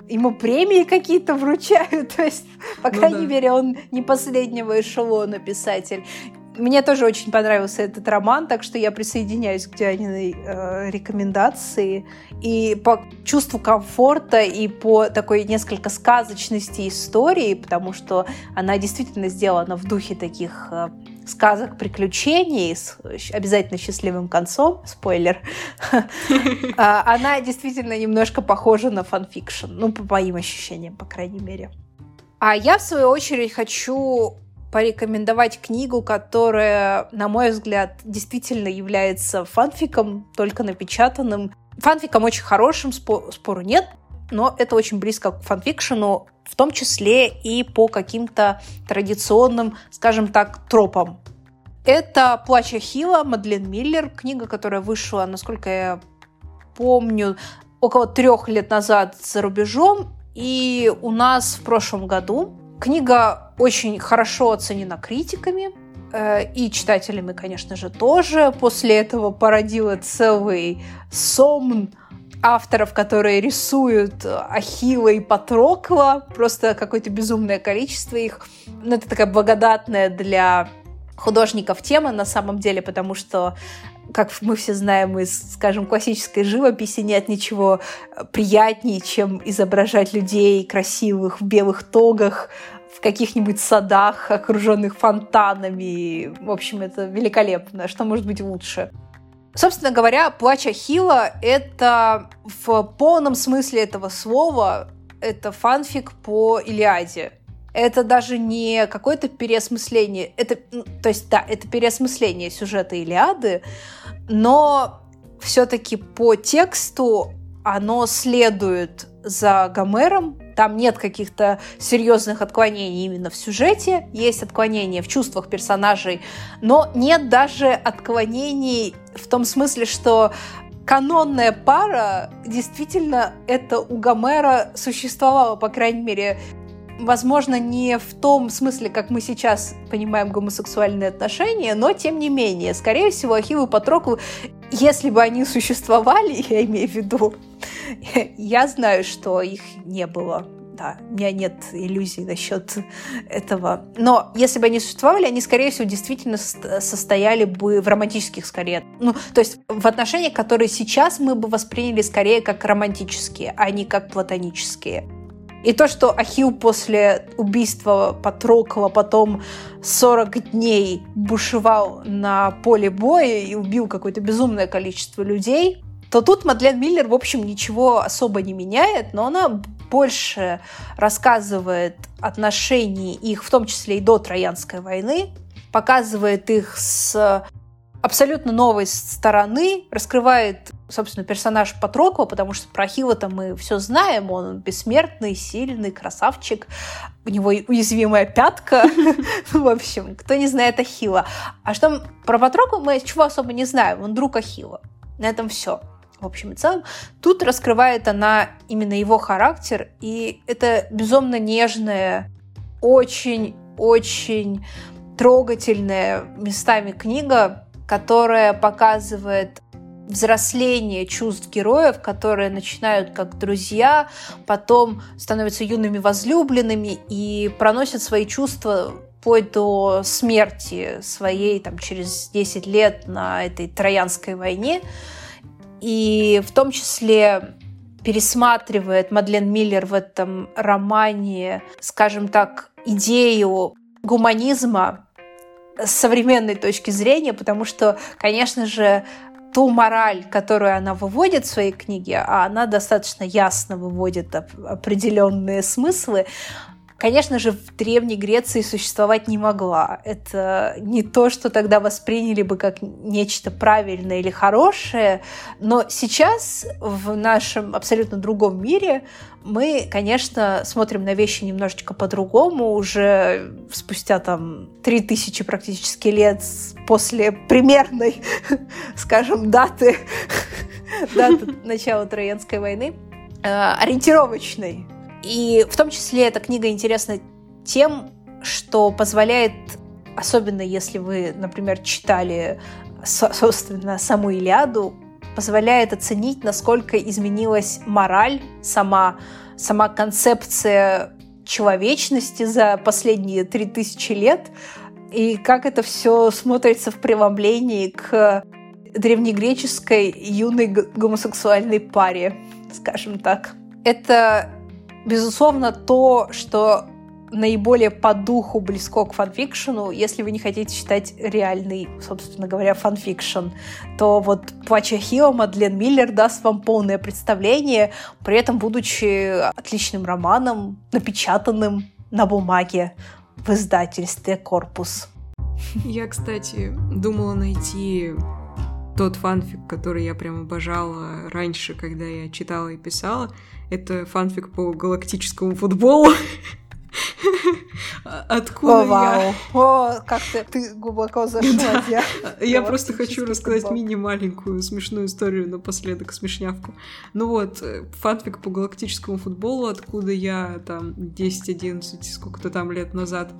Speaker 1: ему премии какие-то вручают, то есть, по ну, крайней да. мере, он не последнего эшелона писатель. Мне тоже очень понравился этот роман, так что я присоединяюсь к Дианиной э, рекомендации. И по чувству комфорта, и по такой несколько сказочности истории, потому что она действительно сделана в духе таких э, сказок приключений с обязательно счастливым концом, спойлер, а, она действительно немножко похожа на фанфикшн, ну, по моим ощущениям, по крайней мере. А я, в свою очередь, хочу порекомендовать книгу, которая, на мой взгляд, действительно является фанфиком, только напечатанным. Фанфиком очень хорошим, спору нет, но это очень близко к фанфикшену, в том числе и по каким-то традиционным, скажем так, тропам. Это «Плач Ахилла» Мадлен Миллер, книга, которая вышла, насколько я помню, около трех лет назад за рубежом, и у нас в прошлом году книга очень хорошо оценена критиками, э, и читателями, конечно же, тоже. После этого породила целый сомн авторов, которые рисуют Ахилла и Патрокла, просто какое-то безумное количество их. Ну, это такая благодатная для художников тема на самом деле, потому что как мы все знаем из, скажем, классической живописи, нет ничего приятнее, чем изображать людей красивых в белых тогах, в каких-нибудь садах, окруженных фонтанами. В общем, это великолепно. Что может быть лучше? Собственно говоря, «Плач Ахилла» — это в полном смысле этого слова это фанфик по Илиаде. Это даже не какое-то переосмысление, это, ну, то есть, да, это переосмысление сюжета Илиады, но все-таки по тексту оно следует за Гомером, там нет каких-то серьезных отклонений именно в сюжете, есть отклонения в чувствах персонажей, но нет даже отклонений в том смысле, что канонная пара действительно это у Гомера существовала, по крайней мере, возможно, не в том смысле, как мы сейчас понимаем гомосексуальные отношения, но тем не менее, скорее всего, Ахилл и Патрокл, если бы они существовали, я имею в виду, я знаю, что их не было. Да, у меня нет иллюзий насчет этого. Но если бы они существовали, они, скорее всего, действительно состояли бы в романтических, скорее. Ну, то есть в отношениях, которые сейчас мы бы восприняли скорее как романтические, а не как платонические. И то, что Ахилл после убийства Патрокла потом 40 дней бушевал на поле боя и убил какое-то безумное количество людей, то тут Мадлен Миллер, в общем, ничего особо не меняет, но она больше рассказывает отношения их, в том числе и до Троянской войны, показывает их с абсолютно новой стороны, раскрывает, собственно, персонаж Патрокла, потому что про Ахилла-то мы все знаем, он бессмертный, сильный, красавчик, у него уязвимая пятка, в общем, кто не знает Ахилла. А что про Патрокла мы чего особо не знаем, он друг Ахилла. На этом все. В общем и целом, тут раскрывает она именно его характер, и это безумно нежная, очень-очень трогательная местами книга, которая показывает взросление чувств героев, которые начинают как друзья, потом становятся юными возлюбленными и проносят свои чувства вплоть до смерти своей там, через 10 лет на этой Троянской войне. И в том числе пересматривает Мадлен Миллер в этом романе, скажем так, идею гуманизма с современной точки зрения, потому что, конечно же, ту мораль, которую она выводит в своей книге, а она достаточно ясно выводит определенные смыслы, конечно же, в Древней Греции существовать не могла. Это не то, что тогда восприняли бы как нечто правильное или хорошее, но сейчас в нашем абсолютно другом мире мы, конечно, смотрим на вещи немножечко по-другому, уже спустя там три тысячи практически лет после примерной, скажем, даты, даты начала Троянской войны, э, ориентировочной и в том числе эта книга интересна тем, что позволяет, особенно если вы, например, читали, собственно, саму Илиаду, позволяет оценить, насколько изменилась мораль, сама, сама концепция человечности за последние три тысячи лет, и как это все смотрится в преломлении к древнегреческой юной гомосексуальной паре, скажем так. Это безусловно, то, что наиболее по духу близко к фанфикшену. Если вы не хотите читать реальный, собственно говоря, фанфикшн, то вот «Плач Ахилла» Мадлен Миллер даст вам полное представление, при этом будучи отличным романом, напечатанным на бумаге в издательстве «Корпус».
Speaker 2: Я, кстати, думала найти тот фанфик, который я прям обожала раньше, когда я читала и писала. Это фанфик по галактическому футболу. Откуда
Speaker 1: О, вау. О, как ты, ты глубоко зашла. Я,
Speaker 2: я просто хочу рассказать мини-маленькую смешную историю напоследок, смешнявку. Ну вот, э, фанфик по галактическому футболу, откуда я там 10-11, сколько-то там лет назад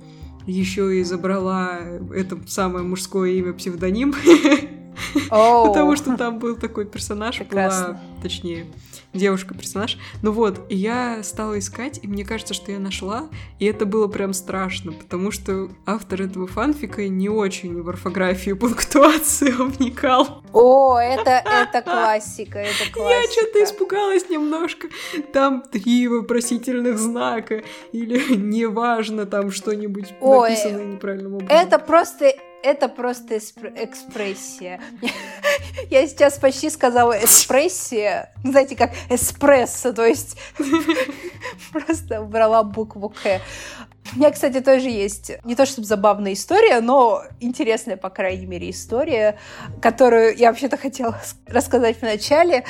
Speaker 2: еще и забрала это самое мужское имя псевдоним. Потому что там был такой персонаж, была, точнее, девушка-персонаж. Ну вот, и я стала искать, и мне кажется, что я нашла, и это было прям страшно, потому что автор этого фанфика не очень в орфографию пунктуацию вникал.
Speaker 1: О, это, это классика, это классика.
Speaker 2: Я что-то испугалась немножко. Там три вопросительных знака, или неважно, там что-нибудь написано неправильным образом.
Speaker 1: Это просто это просто экспрессия. Я сейчас почти сказала экспрессия. Знаете, как эспрессо, то есть просто убрала букву К. У меня, кстати, тоже есть не то чтобы забавная история, но интересная, по крайней мере, история, которую я вообще-то хотела рассказать в начале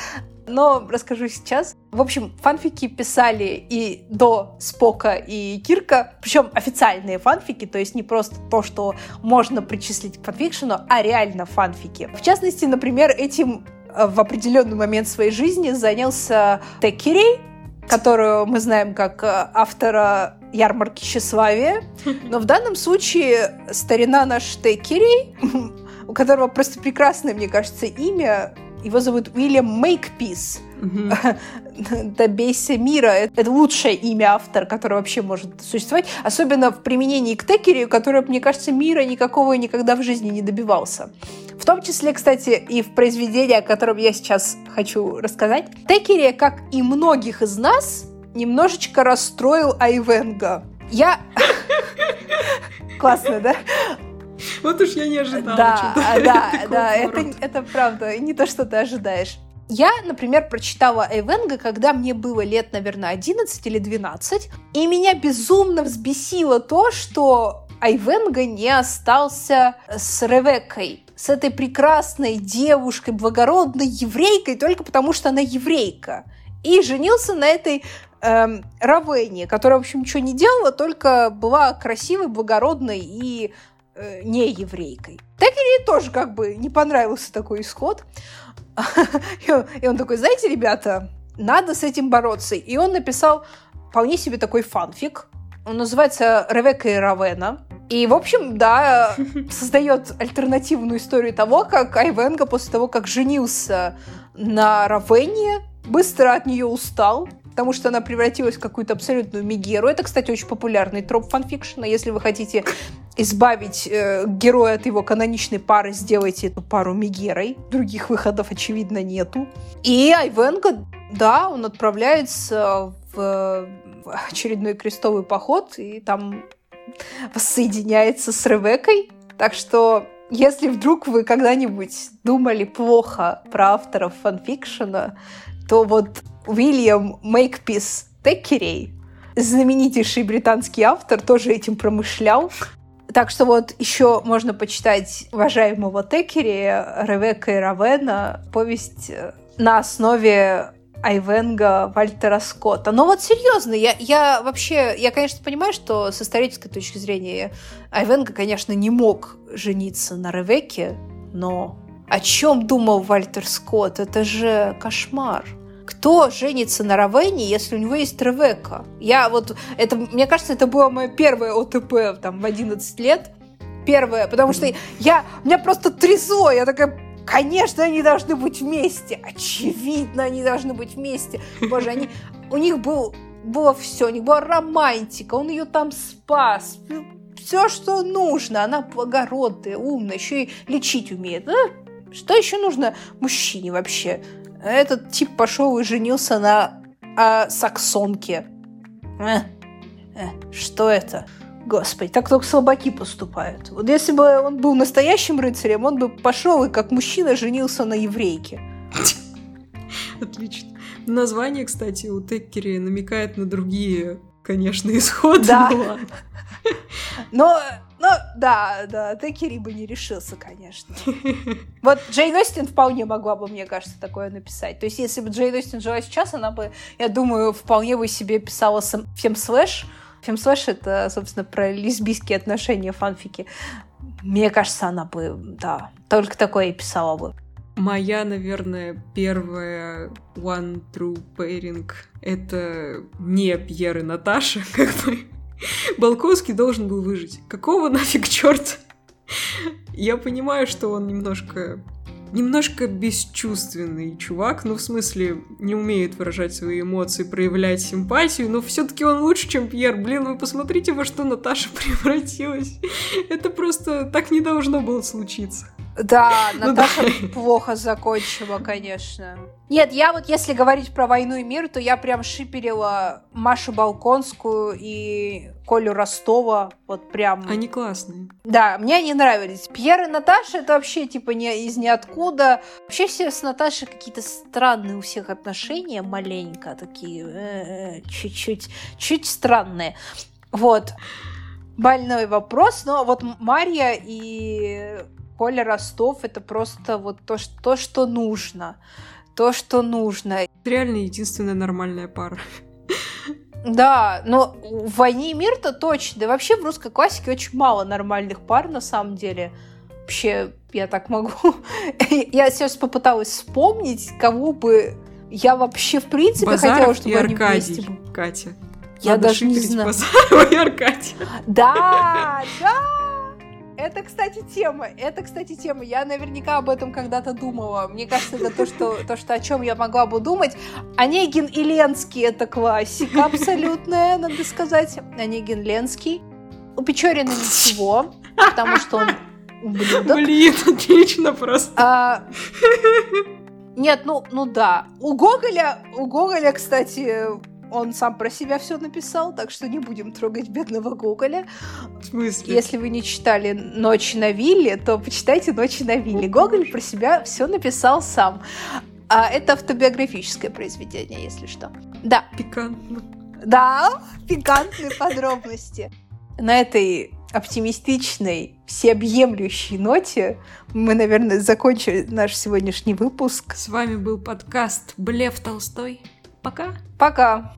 Speaker 1: но расскажу сейчас. В общем, фанфики писали и до Спока и Кирка, причем официальные фанфики, то есть не просто то, что можно причислить к фанфикшену, а реально фанфики. В частности, например, этим э, в определенный момент своей жизни занялся Теккерей, которую мы знаем как э, автора ярмарки тщеславия. Но в данном случае старина наш Теккерей, у которого просто прекрасное, мне кажется, имя, его зовут Уильям Мейкпис. Добейся мира. Это лучшее имя автора, которое вообще может существовать. Особенно в применении к Текере, который, мне кажется, мира никакого никогда в жизни не добивался. В том числе, кстати, и в произведении, о котором я сейчас хочу рассказать. Текери, как и многих из нас, немножечко расстроил Айвенга. Я... Классно, да?
Speaker 2: Вот уж я не ожидала.
Speaker 1: Да, да, да, это, это правда, не то, что ты ожидаешь. Я, например, прочитала Эйвенга, когда мне было лет, наверное, 11 или 12, и меня безумно взбесило то, что Айвенга не остался с Ревеккой, с этой прекрасной девушкой, благородной еврейкой, только потому что она еврейка. И женился на этой эм, Равене, которая, в общем, ничего не делала, только была красивой, благородной и э, не еврейкой. Текери тоже как бы не понравился такой исход. И он такой, знаете, ребята, надо с этим бороться. И он написал вполне себе такой фанфик. Он называется «Ревека и Равена». И, в общем, да, создает альтернативную историю того, как Айвенга после того, как женился на Равене, быстро от нее устал, потому что она превратилась в какую-то абсолютную мигеру. Это, кстати, очень популярный троп фанфикшена. Если вы хотите избавить э, героя от его каноничной пары, сделайте эту пару мигерой. Других выходов, очевидно, нету. И Айвенга, да, он отправляется в, в очередной крестовый поход, и там воссоединяется с Ревекой. Так что если вдруг вы когда-нибудь думали плохо про авторов фанфикшена, то вот Уильям Мейкпис Теккерей, знаменитейший британский автор, тоже этим промышлял. Так что вот еще можно почитать уважаемого Теккери, Ревека и Равена, повесть э, на основе Айвенга Вальтера Скотта. Но вот серьезно, я, я вообще, я, конечно, понимаю, что с исторической точки зрения Айвенга, конечно, не мог жениться на Ревеке, но о чем думал Вальтер Скотт? Это же кошмар кто женится на Равене, если у него есть Ревека? Я вот, это, мне кажется, это было мое первое ОТП там в 11 лет. Первое, потому что я, меня просто трясло, я такая, конечно, они должны быть вместе, очевидно, они должны быть вместе. Боже, они, у них был, было все, у них была романтика, он ее там спас, все, что нужно. Она благородная, умная, еще и лечить умеет. Что еще нужно мужчине вообще? Этот тип пошел и женился на а, саксонке. Э, э, что это? Господи, так только слабаки поступают. Вот если бы он был настоящим рыцарем, он бы пошел и как мужчина женился на еврейке.
Speaker 2: Отлично. Название, кстати, у Теккерея намекает на другие, конечно, исходы.
Speaker 1: Да. Но ну, да, да, Теккерей бы не решился, конечно. Вот Джейн Остин вполне могла бы, мне кажется, такое написать. То есть, если бы Джейн Остин жила сейчас, она бы, я думаю, вполне бы себе писала всем слэш, Фемслэш — это, собственно, про лесбийские отношения, фанфики. Мне кажется, она бы, да, только такое и писала бы.
Speaker 2: Моя, наверное, первая One True Pairing — это не Пьер и Наташа, как бы. Балковский должен был выжить. Какого нафиг черта? Я понимаю, что он немножко немножко бесчувственный чувак, ну, в смысле, не умеет выражать свои эмоции, проявлять симпатию, но все-таки он лучше, чем Пьер. Блин, вы посмотрите, во что Наташа превратилась. Это просто так не должно было случиться.
Speaker 1: Да, Наташа ну, да. плохо закончила, конечно. Нет, я вот если говорить про «Войну и мир», то я прям шиперила Машу Балконскую и Колю Ростова. Вот прям...
Speaker 2: Они классные.
Speaker 1: Да, мне они нравились. Пьер и Наташа это вообще типа не из ниоткуда. Вообще все с Наташей какие-то странные у всех отношения, маленько такие, э, чуть-чуть, чуть странные. Вот. Больной вопрос, но вот Марья и Коля Ростов это просто вот то, что, то, что нужно. То, что нужно.
Speaker 2: Реально единственная нормальная пара.
Speaker 1: Да, но в «Войне и мир»-то точно. Да вообще в русской классике очень мало нормальных пар, на самом деле. Вообще, я так могу... я сейчас попыталась вспомнить, кого бы я вообще в принципе
Speaker 2: Базаров
Speaker 1: хотела, чтобы
Speaker 2: и они Аркадий, вместе...
Speaker 1: Катя. Я Надо даже не знаю.
Speaker 2: Базарова и Аркадия.
Speaker 1: Да, да! Это, кстати, тема. Это, кстати, тема. Я наверняка об этом когда-то думала. Мне кажется, это то, что, то, что о чем я могла бы думать. Онегин и Ленский — это классика абсолютная, надо сказать. Онегин Ленский. У Печорина ничего, потому что он ублюдок.
Speaker 2: Блин, отлично просто.
Speaker 1: А, нет, ну, ну да. У Гоголя, у Гоголя, кстати, он сам про себя все написал, так что не будем трогать бедного Гоголя.
Speaker 2: В смысле?
Speaker 1: Если вы не читали «Ночи на вилле», то почитайте «Ночи на вилле». Гоголь про себя все написал сам. А это автобиографическое произведение, если что. Да.
Speaker 2: Пикантно.
Speaker 1: Да, пикантные подробности. На этой оптимистичной, всеобъемлющей ноте мы, наверное, закончили наш сегодняшний выпуск.
Speaker 2: С вами был подкаст «Блев Толстой». Пока.
Speaker 1: Пока.